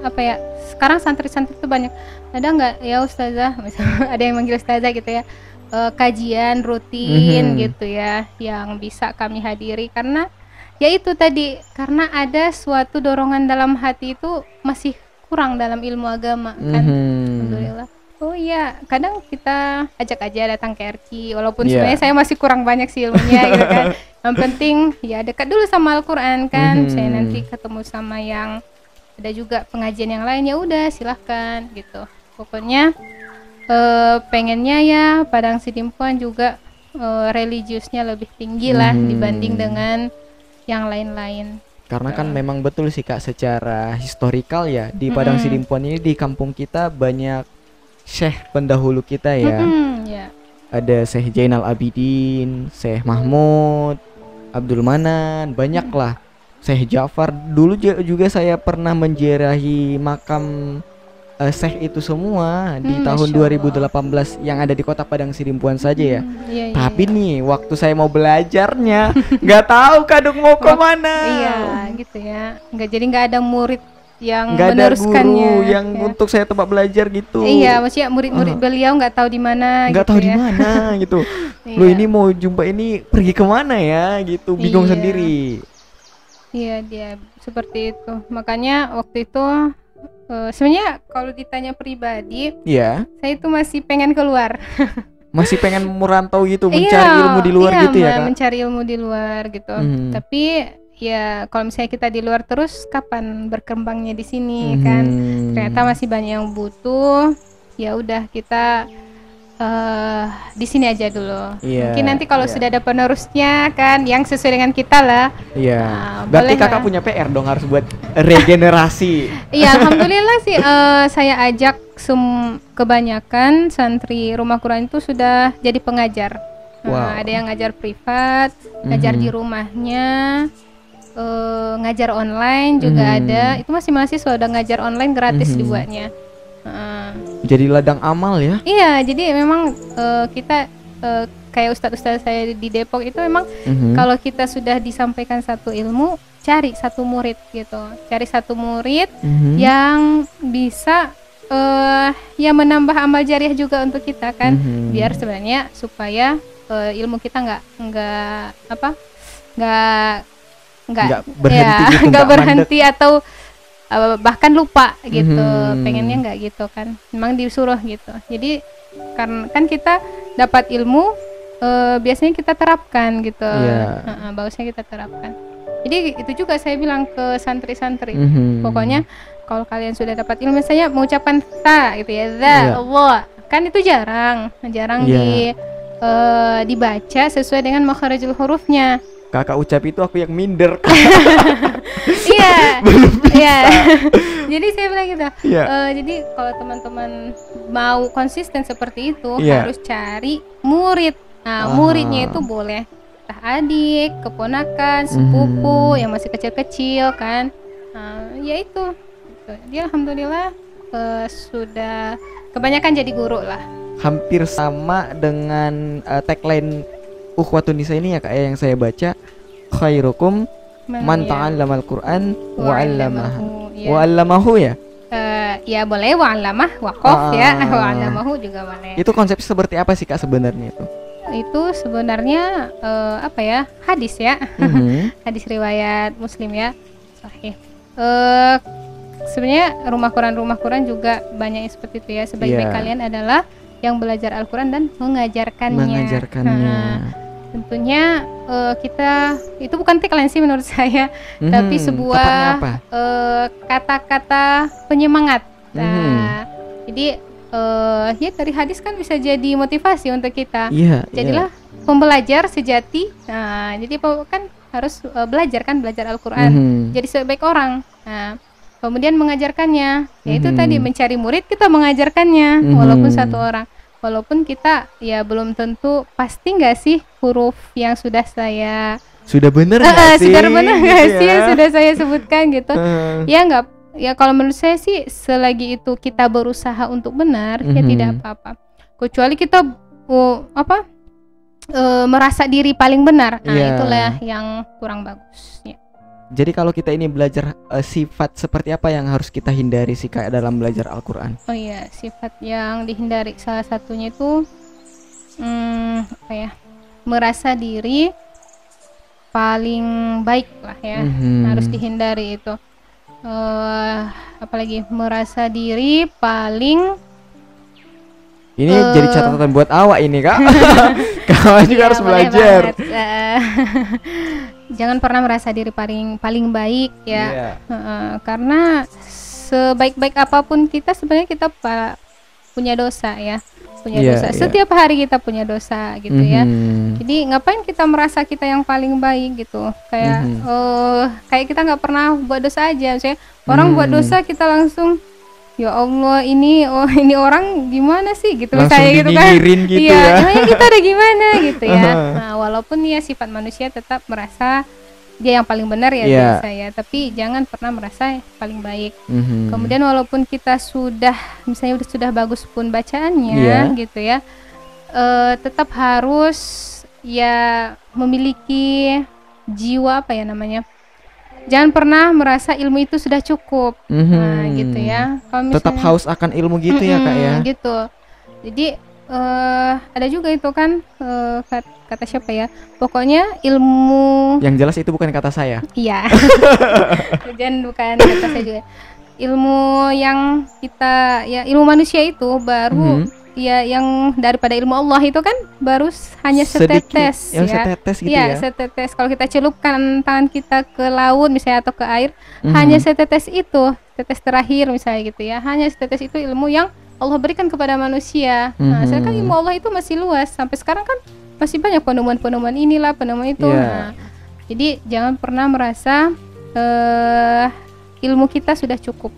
Speaker 3: apa ya? Sekarang santri-santri itu banyak. Ada nggak ya ustazah? Misalnya ada yang manggil ustazah gitu ya. eh, kajian rutin
Speaker 2: Mhm.
Speaker 3: gitu ya yang bisa kami hadiri karena ya itu tadi karena ada suatu dorongan dalam hati itu masih kurang dalam ilmu agama kan.
Speaker 2: Mhm.
Speaker 3: Alhamdulillah. Oh iya, kadang kita ajak aja datang ke RQ walaupun
Speaker 2: Iya.
Speaker 3: sebenarnya saya masih kurang banyak sih ilmunya gitu kan. Yang penting ya dekat dulu sama Al-Qur'an kan.
Speaker 2: Mhm.
Speaker 3: Saya nanti ketemu sama yang ada juga pengajian yang lain ya udah silahkan gitu. Pokoknya eh, pengennya ya Padang Sidimpuan juga eh, religiusnya lebih tinggi lah
Speaker 2: Mhm.
Speaker 3: dibanding dengan yang lain-lain.
Speaker 2: Karena kan
Speaker 3: Ya.
Speaker 2: memang betul sih kak secara historikal ya di Padang
Speaker 3: Mm-mm.
Speaker 2: Sidimpuan ini di kampung kita banyak syekh pendahulu kita ya.
Speaker 3: Ya.
Speaker 2: Ada Syekh Jainal Abidin, Syekh Mahmud, Abdul Manan, banyak lah. Syekh Jafar dulu ju- juga saya pernah menziarahi makam eh, Syekh itu semua di
Speaker 3: Hmm,
Speaker 2: tahun
Speaker 3: Masya
Speaker 2: 2018 yang ada di kota Padang Sidimpuan saja ya.
Speaker 3: Hmm, iya, iya,
Speaker 2: Tapi
Speaker 3: iya.
Speaker 2: nih waktu saya mau belajarnya nggak tahu kadung mau ke mana.
Speaker 3: Iya, gitu ya. Nggak jadi nggak ada murid yang
Speaker 2: nggak ada guru yang
Speaker 3: ya.
Speaker 2: untuk saya tempat belajar gitu.
Speaker 3: Iya, maksudnya murid-murid
Speaker 2: Ah.
Speaker 3: beliau nggak tahu di mana.
Speaker 2: nggak
Speaker 3: gitu
Speaker 2: tahu di
Speaker 3: ya.
Speaker 2: mana gitu.
Speaker 3: Iya.
Speaker 2: Lo ini mau jumpa ini pergi ke mana ya gitu, bingung
Speaker 3: Iya.
Speaker 2: sendiri.
Speaker 3: Iya dia seperti itu. Makanya waktu itu eh, sebenarnya kalau ditanya pribadi,
Speaker 2: Iya,
Speaker 3: saya itu masih pengen keluar.
Speaker 2: masih pengen merantau gitu, mencari
Speaker 3: Iya,
Speaker 2: ilmu di luar
Speaker 3: iya,
Speaker 2: gitu ya kak.
Speaker 3: Mencari ilmu di luar gitu.
Speaker 2: Mhm.
Speaker 3: Tapi ya kalau misalnya kita di luar terus, kapan berkembangnya di sini kan?
Speaker 2: Mhm.
Speaker 3: ternyata masih banyak yang butuh ya udah kita eh di sini aja dulu
Speaker 2: Iya,
Speaker 3: mungkin nanti kalau
Speaker 2: iya.
Speaker 3: sudah ada penerusnya kan yang sesuai dengan kita lah
Speaker 2: Iya.
Speaker 3: Nah,
Speaker 2: Berarti
Speaker 3: boleh
Speaker 2: kakak
Speaker 3: lah.
Speaker 2: punya PR dong harus buat regenerasi.
Speaker 3: iya alhamdulillah sih eh, saya ajak sem kebanyakan santri rumah Quran itu sudah jadi pengajar Nah,
Speaker 2: Wow.
Speaker 3: ada yang ngajar privat ngajar
Speaker 2: Mhm.
Speaker 3: di rumahnya eh, ngajar online juga
Speaker 2: Mhm.
Speaker 3: ada itu masih mahasiswa udah ngajar online gratis
Speaker 2: Mhm.
Speaker 3: dibuatnya Heeh.
Speaker 2: Jadi ladang amal ya.
Speaker 3: Iya, jadi memang eh, kita eh, kayak ustadz-ustadz saya di Depok itu memang
Speaker 2: Mhm.
Speaker 3: kalau kita sudah disampaikan satu ilmu, cari satu murid gitu, cari satu murid
Speaker 2: Mhm.
Speaker 3: yang bisa eh ya menambah amal jariah juga untuk kita kan,
Speaker 2: Mhm.
Speaker 3: biar sebenarnya supaya eh, ilmu kita nggak nggak apa nggak nggak
Speaker 2: berhenti
Speaker 3: ya,
Speaker 2: gitu,
Speaker 3: nggak berhenti atau eh, bahkan lupa gitu
Speaker 2: Mhm.
Speaker 3: pengennya nggak gitu kan memang disuruh gitu jadi karena kan kita dapat ilmu eh, biasanya kita terapkan gitu.
Speaker 2: Iya.
Speaker 3: Heeh, bagusnya kita terapkan. Jadi itu juga saya bilang ke santri-santri.
Speaker 2: Mhm.
Speaker 3: Pokoknya kalau kalian sudah dapat ilmu misalnya mengucapkan ta gitu ya, za. Allah. Kan itu jarang, jarang
Speaker 2: Iya.
Speaker 3: di eh, dibaca sesuai dengan makharijul hurufnya.
Speaker 2: Kakak ucap itu aku yang minder
Speaker 3: Iya. Iya. jadi saya bilang gitu.
Speaker 2: Iya.
Speaker 3: Eh, jadi kalau teman-teman mau konsisten seperti itu
Speaker 2: Iya.
Speaker 3: harus cari murid. Nah,
Speaker 2: Aha.
Speaker 3: muridnya itu boleh entah adik, keponakan, sepupu
Speaker 2: Mhm.
Speaker 3: yang masih kecil-kecil kan. Nah, ya itu. Jadi alhamdulillah eh, sudah kebanyakan jadi guru lah.
Speaker 2: hampir sama dengan uh, tagline Ukhwatun Nisa ini ya kak ya, yang saya baca khairukum man
Speaker 3: ya.
Speaker 2: ta'allamal Qur'an wa 'allamahu.
Speaker 3: Iya.
Speaker 2: Wa 'allamahu ya.
Speaker 3: Eh, ya boleh wa'allamah, waqaf ya,
Speaker 2: Ah.
Speaker 3: wa'allamahu juga boleh.
Speaker 2: Itu konsep seperti apa sih kak sebenarnya itu?
Speaker 3: itu sebenarnya eh, apa ya hadis ya
Speaker 2: Mhm.
Speaker 3: hadis riwayat muslim ya sahih eh sebenarnya rumah Quran rumah Quran juga banyak yang seperti itu ya sebaik-baik
Speaker 2: Iya.
Speaker 3: kalian adalah yang belajar Al-Quran dan mengajarkannya
Speaker 2: Mengajarkannya.
Speaker 3: Nah, tentunya eh, kita itu bukan tagline sih menurut saya tapi
Speaker 2: Mhm.
Speaker 3: sebuah eh, kata-kata penyemangat nah
Speaker 2: Mhm.
Speaker 3: jadi eh, ya dari hadis kan bisa jadi motivasi untuk kita
Speaker 2: Iya.
Speaker 3: jadilah pembelajar sejati nah jadi kan harus eh, belajar kan belajar. Al-Quran
Speaker 2: Mhm.
Speaker 3: jadi sebaik orang nah kemudian mengajarkannya yaitu
Speaker 2: Mhm.
Speaker 3: tadi mencari murid kita mengajarkannya
Speaker 2: Mhm.
Speaker 3: walaupun satu orang walaupun kita ya belum tentu pasti nggak sih huruf yang sudah saya
Speaker 2: Sudah bener nggak
Speaker 3: eh,
Speaker 2: sih?
Speaker 3: sudah benar nggak
Speaker 2: Gitu
Speaker 3: sih
Speaker 2: ya?
Speaker 3: yang sudah saya sebutkan gitu
Speaker 2: Eh,
Speaker 3: ya nggak ya kalau menurut saya sih selagi itu kita berusaha untuk benar ya
Speaker 2: Mhm.
Speaker 3: tidak apa-apa kecuali kita oh, apa eh, merasa diri paling benar nah
Speaker 2: Iya.
Speaker 3: itulah yang kurang bagus ya.
Speaker 2: Jadi kalau kita ini belajar eh, sifat seperti apa yang harus kita hindari sih kak dalam belajar Al-Quran?
Speaker 3: oh iya sifat yang dihindari salah satunya itu hmm, apa ya merasa diri paling baik lah ya
Speaker 2: Mhm.
Speaker 3: harus dihindari itu eh apalagi merasa diri paling
Speaker 2: Ini
Speaker 3: Eh.
Speaker 2: jadi catatan buat awak ini kak. Kawan juga
Speaker 3: Iya,
Speaker 2: harus belajar.
Speaker 3: Jangan pernah merasa diri paling paling baik ya
Speaker 2: Iya.
Speaker 3: Heeh, karena sebaik-baik apa pun kita sebenarnya kita pa- punya dosa ya punya
Speaker 2: Iya,
Speaker 3: dosa
Speaker 2: iya.
Speaker 3: setiap hari kita punya dosa gitu ya
Speaker 2: Mhm.
Speaker 3: jadi ngapain kita merasa kita yang paling baik gitu kayak
Speaker 2: Mhm.
Speaker 3: eh kayak kita nggak pernah buat dosa aja misalnya orang buat
Speaker 2: Hmm.
Speaker 3: dosa kita langsung ya Allah ini oh ini orang gimana sih gitu
Speaker 2: Langsung
Speaker 3: misalnya gitu kan
Speaker 2: gitu
Speaker 3: iya
Speaker 2: ya.
Speaker 3: emangnya kita ada gimana gitu ya nah walaupun ya sifat manusia tetap merasa dia yang paling benar ya
Speaker 2: Iya.
Speaker 3: biasa ya tapi jangan pernah merasa paling baik
Speaker 2: Mhm.
Speaker 3: kemudian walaupun kita sudah misalnya udah sudah bagus pun bacaannya
Speaker 2: Iya.
Speaker 3: gitu ya eh, tetap harus ya memiliki jiwa apa ya namanya jangan pernah merasa ilmu itu sudah cukup nah
Speaker 2: Mhm.
Speaker 3: gitu ya kalau
Speaker 2: Tetap
Speaker 3: misalnya-
Speaker 2: haus akan ilmu gitu ya kak ya.
Speaker 3: Gitu jadi eh ada juga itu kan eh, kat- kata siapa ya pokoknya ilmu
Speaker 2: Yang jelas itu bukan kata saya.
Speaker 3: iya dan bukan kata saya juga ilmu yang kita ya ilmu manusia itu baru
Speaker 2: Mhm.
Speaker 3: Ya yang daripada ilmu Allah itu kan baru hanya
Speaker 2: Sedikit.
Speaker 3: setetes
Speaker 2: Yang
Speaker 3: ya
Speaker 2: setetes gitu
Speaker 3: Iya,
Speaker 2: ya.
Speaker 3: setetes. Kalau kita celupkan tangan kita ke laut misalnya atau ke air,
Speaker 2: Mhm.
Speaker 3: hanya setetes itu, tetes terakhir misalnya gitu ya. Hanya setetes itu ilmu yang Allah berikan kepada manusia. Nah,
Speaker 2: Mhm.
Speaker 3: sedangkan ilmu Allah itu masih luas. Sampai sekarang kan masih banyak penemuan-penemuan inilah, penemuan itu.
Speaker 2: Iya.
Speaker 3: Nah, jadi jangan pernah merasa eh ilmu kita sudah cukup.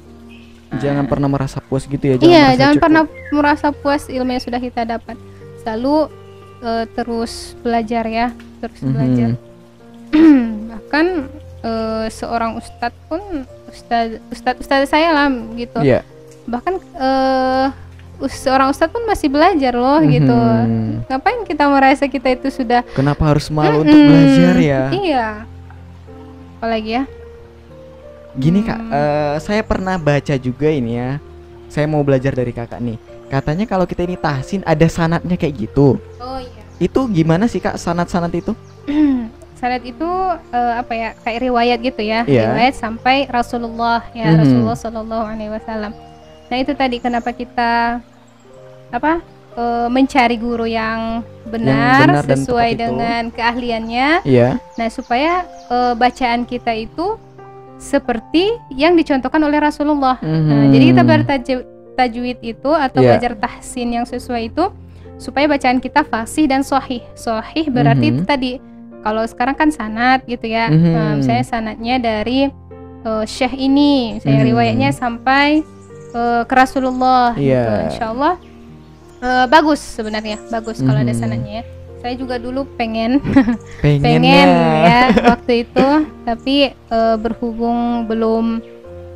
Speaker 2: Jangan pernah merasa puas gitu ya.
Speaker 3: iya,
Speaker 2: merasa
Speaker 3: jangan
Speaker 2: cukup.
Speaker 3: pernah merasa puas ilmu yang sudah kita dapat. Selalu eh, terus belajar ya, terus
Speaker 2: Mhm.
Speaker 3: belajar. Bahkan eh, seorang ustadz pun ustadz ustadz ustadz saya lah gitu.
Speaker 2: Iya.
Speaker 3: Bahkan us- seorang ustadz pun masih belajar loh gitu.
Speaker 2: Mhm.
Speaker 3: Ngapain kita merasa kita itu sudah
Speaker 2: Kenapa harus malu untuk
Speaker 3: Mm-mm.
Speaker 2: belajar ya?
Speaker 3: Iya. Apalagi ya?
Speaker 2: Gini kak,
Speaker 3: Hmm.
Speaker 2: eh, saya pernah baca juga ini ya. Saya mau belajar dari kakak nih. Katanya kalau kita ini tahsin ada sanatnya kayak gitu.
Speaker 3: Oh iya.
Speaker 2: Itu gimana sih kak sanat-sanat itu?
Speaker 3: Sanad itu eh, apa ya kayak riwayat gitu ya
Speaker 2: Iya.
Speaker 3: riwayat sampai Rasulullah ya
Speaker 2: Mhm.
Speaker 3: Rasulullah Shallallahu Alaihi Wasallam nah itu tadi kenapa kita apa eh, mencari guru yang benar,
Speaker 2: benar dan
Speaker 3: sesuai
Speaker 2: tepat itu.
Speaker 3: dengan keahliannya.
Speaker 2: Iya.
Speaker 3: Nah, supaya eh, bacaan kita itu seperti yang dicontohkan oleh Rasulullah. Nah,
Speaker 2: Mhm.
Speaker 3: jadi kita bertajwid tajwid itu atau
Speaker 2: Iya.
Speaker 3: belajar tahsin yang sesuai itu supaya bacaan kita fasih dan sahih. Sahih berarti
Speaker 2: Mhm.
Speaker 3: itu tadi kalau sekarang kan sanad gitu ya.
Speaker 2: Mhm.
Speaker 3: Nah, misalnya sanadnya dari eh, syekh ini, misalnya
Speaker 2: Mhm.
Speaker 3: riwayatnya sampai eh, ke Rasulullah gitu.
Speaker 2: Iya.
Speaker 3: Insyaallah eh, bagus sebenarnya, bagus kalau ada
Speaker 2: Mhm.
Speaker 3: sanadnya ya. Saya juga dulu pengen
Speaker 2: Pengen,
Speaker 3: pengen ya waktu itu tapi eh, berhubung belum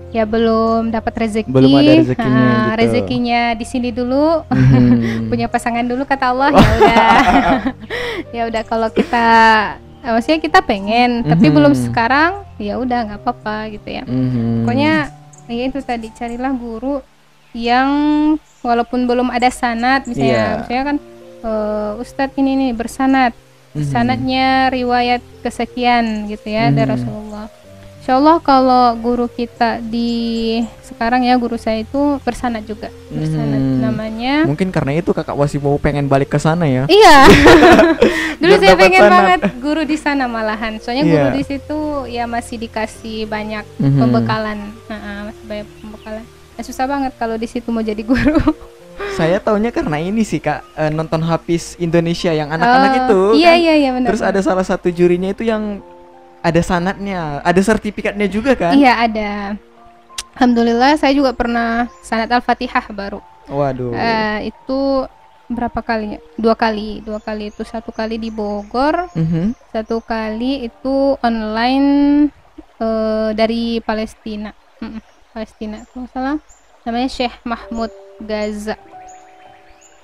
Speaker 3: ya belum dapat rezeki
Speaker 2: Belum ada rezekinya
Speaker 3: Ah,
Speaker 2: gitu.
Speaker 3: rezekinya di sini dulu
Speaker 2: Mhm.
Speaker 3: punya pasangan dulu kata Allah ya udah ya udah kalau kita eh, maksudnya kita pengen tapi
Speaker 2: Mhm.
Speaker 3: belum sekarang ya udah nggak apa-apa gitu ya
Speaker 2: Mhm.
Speaker 3: pokoknya ya itu tadi carilah guru yang walaupun belum ada sanat misalnya
Speaker 2: Iya.
Speaker 3: misalnya kan eh, Ustadz ini nih bersanat
Speaker 2: Mhm.
Speaker 3: sanatnya riwayat kesekian gitu ya dari
Speaker 2: Mhm.
Speaker 3: Rasulullah. Insya Allah kalau guru kita di sekarang ya guru saya itu bersanat juga bersanat
Speaker 2: Mhm.
Speaker 3: namanya.
Speaker 2: Mungkin karena itu kakak masih mau pengen balik ke sana ya.
Speaker 3: Iya. Dulu saya pengen
Speaker 2: sanat.
Speaker 3: banget guru di sana malahan. Soalnya guru
Speaker 2: Iya.
Speaker 3: di situ ya masih dikasih banyak
Speaker 2: Mhm.
Speaker 3: pembekalan. Nah, masih banyak pembekalan. Ya, susah banget kalau di situ mau jadi guru.
Speaker 2: Saya taunya karena ini sih kak eh, nonton Hafiz Indonesia yang anak-anak
Speaker 3: Oh,
Speaker 2: itu.
Speaker 3: Iya
Speaker 2: kan.
Speaker 3: iya iya benar.
Speaker 2: Terus ada salah satu jurinya itu yang ada sanatnya, ada sertifikatnya juga kan?
Speaker 3: Iya ada. Alhamdulillah saya juga pernah sanat al-fatihah baru.
Speaker 2: Waduh.
Speaker 3: Eh, itu berapa kali ya? Dua kali, dua kali itu satu kali di Bogor,
Speaker 2: Mhm.
Speaker 3: satu kali itu online eh, dari Palestina, Mm-mm, Palestina kalau salah namanya Syekh Mahmud Gaza.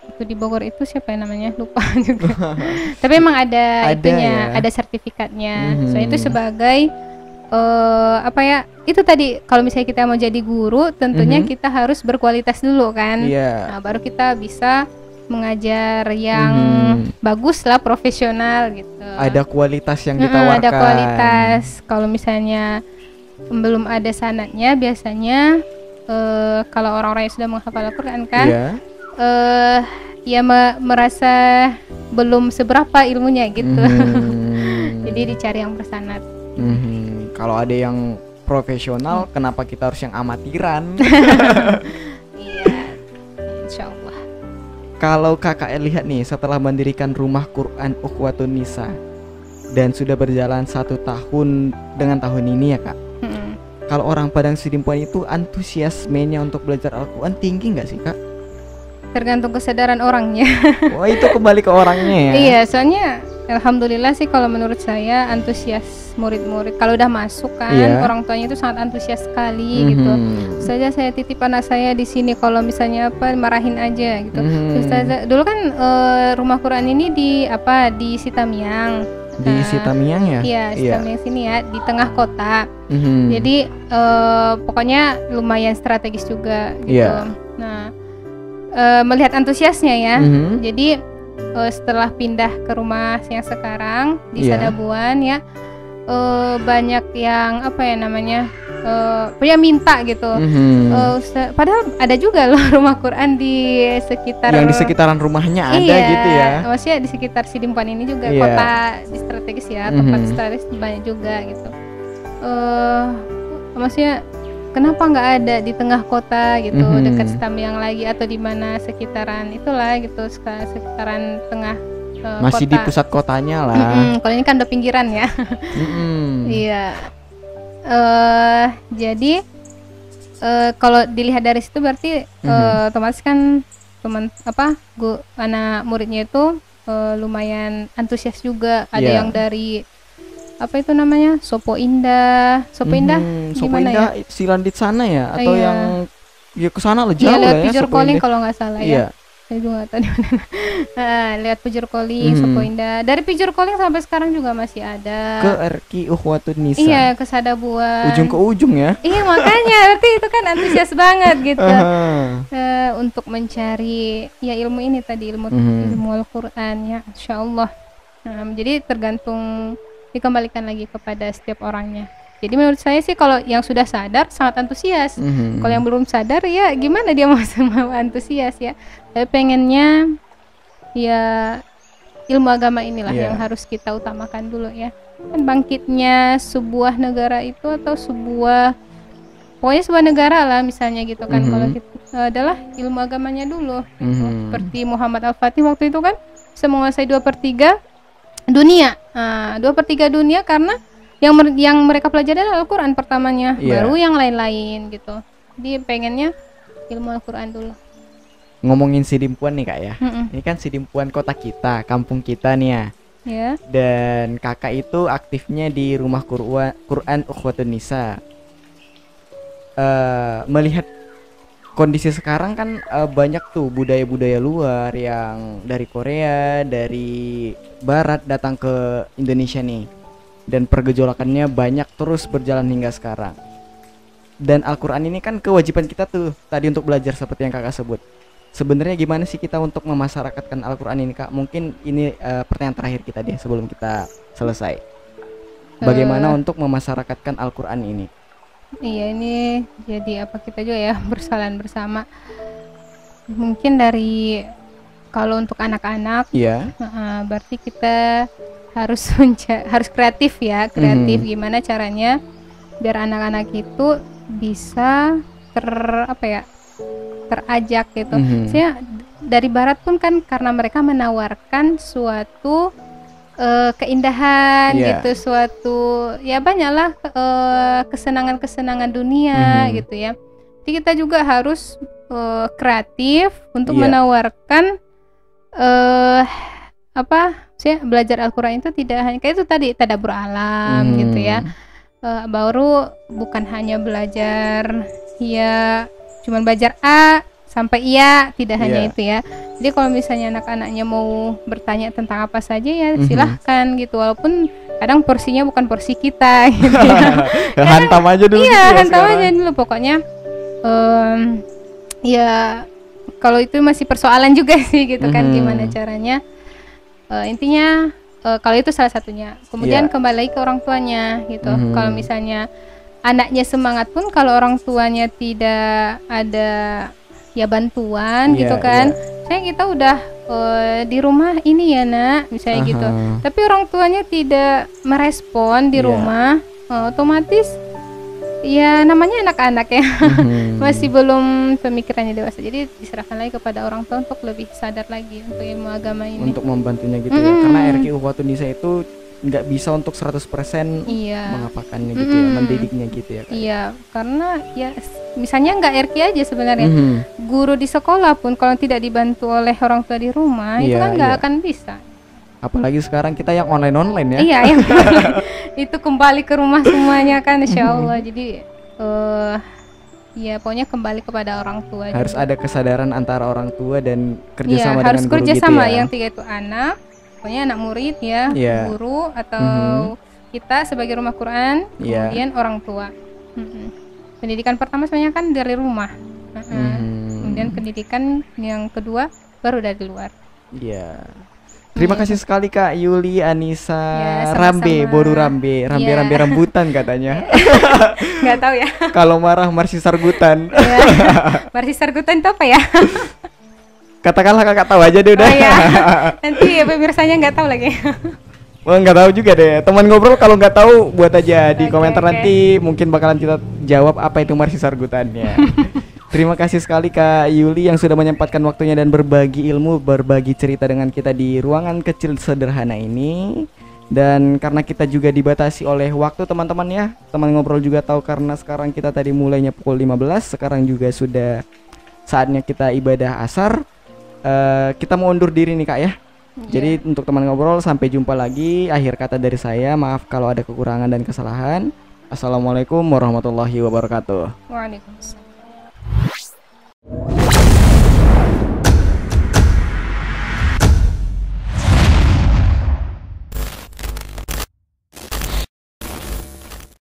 Speaker 3: Itu di Bogor itu siapa ya namanya? Lupa juga. Tapi emang ada,
Speaker 2: Ada
Speaker 3: itunya,
Speaker 2: ya.
Speaker 3: ada sertifikatnya.
Speaker 2: Mhm.
Speaker 3: Soalnya itu sebagai eh apa ya? Itu tadi kalau misalnya kita mau jadi guru, tentunya
Speaker 2: Mhm.
Speaker 3: kita harus berkualitas dulu kan.
Speaker 2: Iya.
Speaker 3: Nah, baru kita bisa mengajar yang
Speaker 2: Mhm.
Speaker 3: bagus lah, profesional gitu.
Speaker 2: Ada kualitas yang
Speaker 3: Mm-mm,
Speaker 2: ditawarkan.
Speaker 3: ada kualitas. Kalau misalnya belum ada sanatnya, biasanya eh, kalau orang-orang yang sudah menghafal Al-Quran kan,
Speaker 2: Iya.
Speaker 3: Eh ya me- merasa belum seberapa ilmunya gitu.
Speaker 2: Mhm.
Speaker 3: Jadi dicari yang bersanat.
Speaker 2: Mhm. Kalau ada yang profesional, kenapa kita harus yang amatiran?
Speaker 3: Iya, insya Allah.
Speaker 2: Kalau kakak lihat nih setelah mendirikan rumah Quran Ukhwatun Nisa dan sudah berjalan satu tahun dengan tahun ini ya kak.
Speaker 3: Mm-mm.
Speaker 2: Kalau orang Padang Sidimpuan itu antusiasmenya untuk belajar Al-Quran tinggi nggak sih kak?
Speaker 3: Tergantung kesadaran orangnya.
Speaker 2: Wah itu kembali ke orangnya ya.
Speaker 3: Iya, soalnya alhamdulillah sih kalau menurut saya antusias murid-murid kalau udah masuk kan
Speaker 2: Iya.
Speaker 3: orang tuanya itu sangat antusias sekali gitu.
Speaker 2: Mhm.
Speaker 3: Saja saya titip anak saya di sini kalau misalnya apa marahin aja gitu.
Speaker 2: Mhm.
Speaker 3: Ustazah, dulu kan eh, rumah Quran ini di apa di Sitamiang.
Speaker 2: Di
Speaker 3: Nah,
Speaker 2: Sitamiang ya?
Speaker 3: Iya, Sitamiang sini ya di tengah kota.
Speaker 2: Mhm.
Speaker 3: Jadi eh, pokoknya lumayan strategis juga gitu.
Speaker 2: Iya.
Speaker 3: Nah, eh, melihat antusiasnya ya.
Speaker 2: Mhm.
Speaker 3: Jadi eh, setelah pindah ke rumah yang sekarang di
Speaker 2: Iya.
Speaker 3: Sadabuan ya eh, banyak yang apa ya namanya eh punya minta gitu.
Speaker 2: Mhm.
Speaker 3: Eh, Ustaz- padahal ada juga loh rumah Quran di sekitar
Speaker 2: yang di sekitaran rumahnya ada
Speaker 3: iya,
Speaker 2: gitu ya.
Speaker 3: Maksudnya di sekitar Sidimpuan ini juga
Speaker 2: Iya.
Speaker 3: kota di strategis ya, tempat
Speaker 2: Mhm.
Speaker 3: strategis banyak juga gitu. Eh maksudnya kenapa nggak ada di tengah kota gitu,
Speaker 2: Mhm.
Speaker 3: dekat Sitamiang lagi atau di mana sekitaran itulah gitu, sekitaran tengah eh,
Speaker 2: Masih di
Speaker 3: kota.
Speaker 2: pusat kotanya lah.
Speaker 3: Mm-mm, kalau ini kan udah pinggiran ya.
Speaker 2: Mhm.
Speaker 3: Iya. eh jadi eh kalau dilihat dari situ berarti
Speaker 2: Mhm.
Speaker 3: eh, otomatis kan teman apa gua anak muridnya itu eh, lumayan antusias juga. Ada
Speaker 2: Iya.
Speaker 3: yang dari apa itu namanya Sopo Indah, Sopo Indah
Speaker 2: Mhm. Sopo Indah Silandit sana ya atau
Speaker 3: Iya.
Speaker 2: yang ya ke sana lah
Speaker 3: Iya
Speaker 2: jauh lah ya
Speaker 3: Pijor
Speaker 2: Sopo
Speaker 3: Calling
Speaker 2: Indah.
Speaker 3: kalau nggak salah
Speaker 2: Iya.
Speaker 3: ya. Saya juga nggak tahu di mana. Ah, lewat Pijor Calling,
Speaker 2: Mhm.
Speaker 3: Sopo Indah. Dari Pijor Calling sampai sekarang juga masih ada.
Speaker 2: Ke RQ Ukhwatun Nisa.
Speaker 3: Iya, ke Sadabuan.
Speaker 2: Ujung ke ujung ya.
Speaker 3: Iya makanya berarti itu kan antusias banget gitu
Speaker 2: Aha.
Speaker 3: Eh, untuk mencari ya ilmu ini tadi ilmu
Speaker 2: Mhm.
Speaker 3: ilmu Al-Qur'an ya Insya Allah Nah, jadi tergantung dikembalikan lagi kepada setiap orangnya jadi menurut saya sih kalau yang sudah sadar sangat antusias
Speaker 2: Mhm.
Speaker 3: kalau yang belum sadar ya gimana dia mau mau antusias ya saya pengennya ya ilmu agama inilah
Speaker 2: Iya.
Speaker 3: yang harus kita utamakan dulu ya kan bangkitnya sebuah negara itu atau sebuah pokoknya sebuah negara lah misalnya gitu kan
Speaker 2: Mhm.
Speaker 3: kalau kita adalah ilmu agamanya dulu
Speaker 2: Mhm.
Speaker 3: seperti Muhammad Al-Fatih waktu itu kan bisa menguasai dua per tiga dunia Nah, dua per tiga dunia karena yang mer- yang mereka pelajari adalah Al-Quran pertamanya
Speaker 2: Iya.
Speaker 3: baru yang lain-lain gitu jadi pengennya ilmu Al-Quran dulu
Speaker 2: Ngomongin Sidimpuan nih kak ya.
Speaker 3: Mm-mm.
Speaker 2: Ini kan Sidimpuan kota kita, kampung kita nih ya.
Speaker 3: ya
Speaker 2: Dan kakak itu aktifnya di rumah Qur'an Quran Ukhwatun Nisa. Eh, melihat kondisi sekarang kan eh, banyak tuh budaya-budaya luar yang dari Korea, dari Barat datang ke Indonesia nih. Dan pergejolakannya banyak terus berjalan hingga sekarang. Dan Al-Quran ini kan kewajiban kita tuh tadi untuk belajar seperti yang kakak sebut. Sebenarnya gimana sih kita untuk memasyarakatkan Al-Quran ini kak? Mungkin ini eh, pertanyaan terakhir kita deh sebelum kita selesai. Bagaimana
Speaker 3: Eh.
Speaker 2: untuk memasyarakatkan Al-Quran ini?
Speaker 3: Iya ini jadi apa kita juga ya bersalahan bersama. Mungkin dari kalau untuk anak-anak,
Speaker 2: Iya.
Speaker 3: uh, berarti kita harus harus kreatif ya, kreatif
Speaker 2: Mhm.
Speaker 3: gimana caranya biar anak-anak itu bisa ter apa ya terajak gitu.
Speaker 2: Mhm.
Speaker 3: Saya dari Barat pun kan karena mereka menawarkan suatu eh, keindahan
Speaker 2: Iya.
Speaker 3: gitu, suatu ya banyaklah eh, kesenangan-kesenangan dunia
Speaker 2: Mhm.
Speaker 3: gitu ya. Jadi kita juga harus eh, kreatif untuk
Speaker 2: Iya.
Speaker 3: menawarkan eh apa sih belajar Al-Qur'an itu tidak hanya kayak itu tadi tadabbur alam
Speaker 2: Hmm.
Speaker 3: gitu ya. Eh, baru bukan hanya belajar ya cuman belajar A sampai iya tidak hanya
Speaker 2: Iya.
Speaker 3: itu ya jadi kalau misalnya anak-anaknya mau bertanya tentang apa saja ya
Speaker 2: Mhm.
Speaker 3: silahkan gitu walaupun kadang porsinya bukan porsi kita gitu ya
Speaker 2: Hantam aja dulu.
Speaker 3: iya
Speaker 2: gitu ya
Speaker 3: hantam
Speaker 2: sekarang.
Speaker 3: aja dulu pokoknya em, ya kalau itu masih persoalan juga sih gitu kan
Speaker 2: Mhm.
Speaker 3: gimana caranya Eh, intinya eh, kalau itu salah satunya kemudian
Speaker 2: Iya.
Speaker 3: kembali lagi ke orang tuanya gitu
Speaker 2: Mhm.
Speaker 3: kalau misalnya anaknya semangat pun kalau orang tuanya tidak ada ya bantuan
Speaker 2: Iya,
Speaker 3: gitu kan saya kita udah eh, di rumah ini ya nak misalnya gitu
Speaker 2: Aha.
Speaker 3: tapi orang tuanya tidak merespon di
Speaker 2: Iya.
Speaker 3: rumah eh, otomatis ya namanya anak-anak ya
Speaker 2: Mhm.
Speaker 3: masih belum pemikirannya dewasa jadi diserahkan lagi kepada orang tua untuk lebih sadar lagi untuk ilmu agama ini
Speaker 2: untuk membantunya gitu ya.
Speaker 3: Mm-mm.
Speaker 2: Karena RQ Ukhwatun Nisa itu nggak bisa untuk 100%
Speaker 3: iya
Speaker 2: mengapakannya gitu ya,
Speaker 3: Mm-mm.
Speaker 2: mendidiknya gitu ya. Kak.
Speaker 3: iya karena ya misalnya nggak RQ aja sebenarnya
Speaker 2: Mhm.
Speaker 3: guru di sekolah pun kalau tidak dibantu oleh orang tua di rumah itu
Speaker 2: Iya,
Speaker 3: kan nggak
Speaker 2: iya.
Speaker 3: akan bisa
Speaker 2: Apalagi sekarang kita yang online-online ya.
Speaker 3: Iya, yang itu kembali ke rumah semuanya kan, insya Allah. Jadi, eh ya pokoknya kembali kepada orang tua.
Speaker 2: Harus
Speaker 3: juga.
Speaker 2: ada kesadaran antara orang tua dan
Speaker 3: Iya,
Speaker 2: kerjasama
Speaker 3: harus
Speaker 2: dengan guru
Speaker 3: kerjasama.
Speaker 2: gitu ya.
Speaker 3: Yang tiga itu anak, pokoknya anak murid ya,
Speaker 2: Iya.
Speaker 3: guru atau kita sebagai rumah Quran,
Speaker 2: Iya.
Speaker 3: kemudian orang tua. Mm-mm. Pendidikan pertama sebenarnya kan dari rumah. Mm-mm.
Speaker 2: Mhm.
Speaker 3: Kemudian pendidikan yang kedua baru dari luar.
Speaker 2: Iya. Terima kasih sekali Kak Yuli Anissa
Speaker 3: Ya.
Speaker 2: Rambe, Boru Rambe, Rambe
Speaker 3: Iya.
Speaker 2: Rambe rambutan katanya.
Speaker 3: Nggak tahu ya.
Speaker 2: Kalau marah marsi sargutan.
Speaker 3: ya. Marsi Sargutan itu apa ya?
Speaker 2: Katakanlah kakak tahu aja deh udah.
Speaker 3: Oh ya, nanti pemirsanya nggak tahu lagi.
Speaker 2: Wah nggak tahu juga deh. Teman ngobrol kalau nggak tahu buat aja di
Speaker 3: Oke,
Speaker 2: komentar
Speaker 3: oke.
Speaker 2: nanti mungkin bakalan kita jawab apa itu marsi sargutannya. Terima kasih sekali Kak Yuli yang sudah menyempatkan waktunya dan berbagi ilmu, berbagi cerita dengan kita di ruangan kecil sederhana ini. Dan karena kita juga dibatasi oleh waktu teman-teman ya, teman ngobrol juga tahu karena sekarang kita tadi mulainya pukul 15, sekarang juga sudah saatnya kita ibadah asar. Eh, kita mau undur diri nih Kak ya. Jadi untuk teman ngobrol sampai jumpa lagi. Akhir kata dari saya, maaf kalau ada kekurangan dan kesalahan. Assalamualaikum warahmatullahi wabarakatuh.
Speaker 3: Waalaikumsalam. you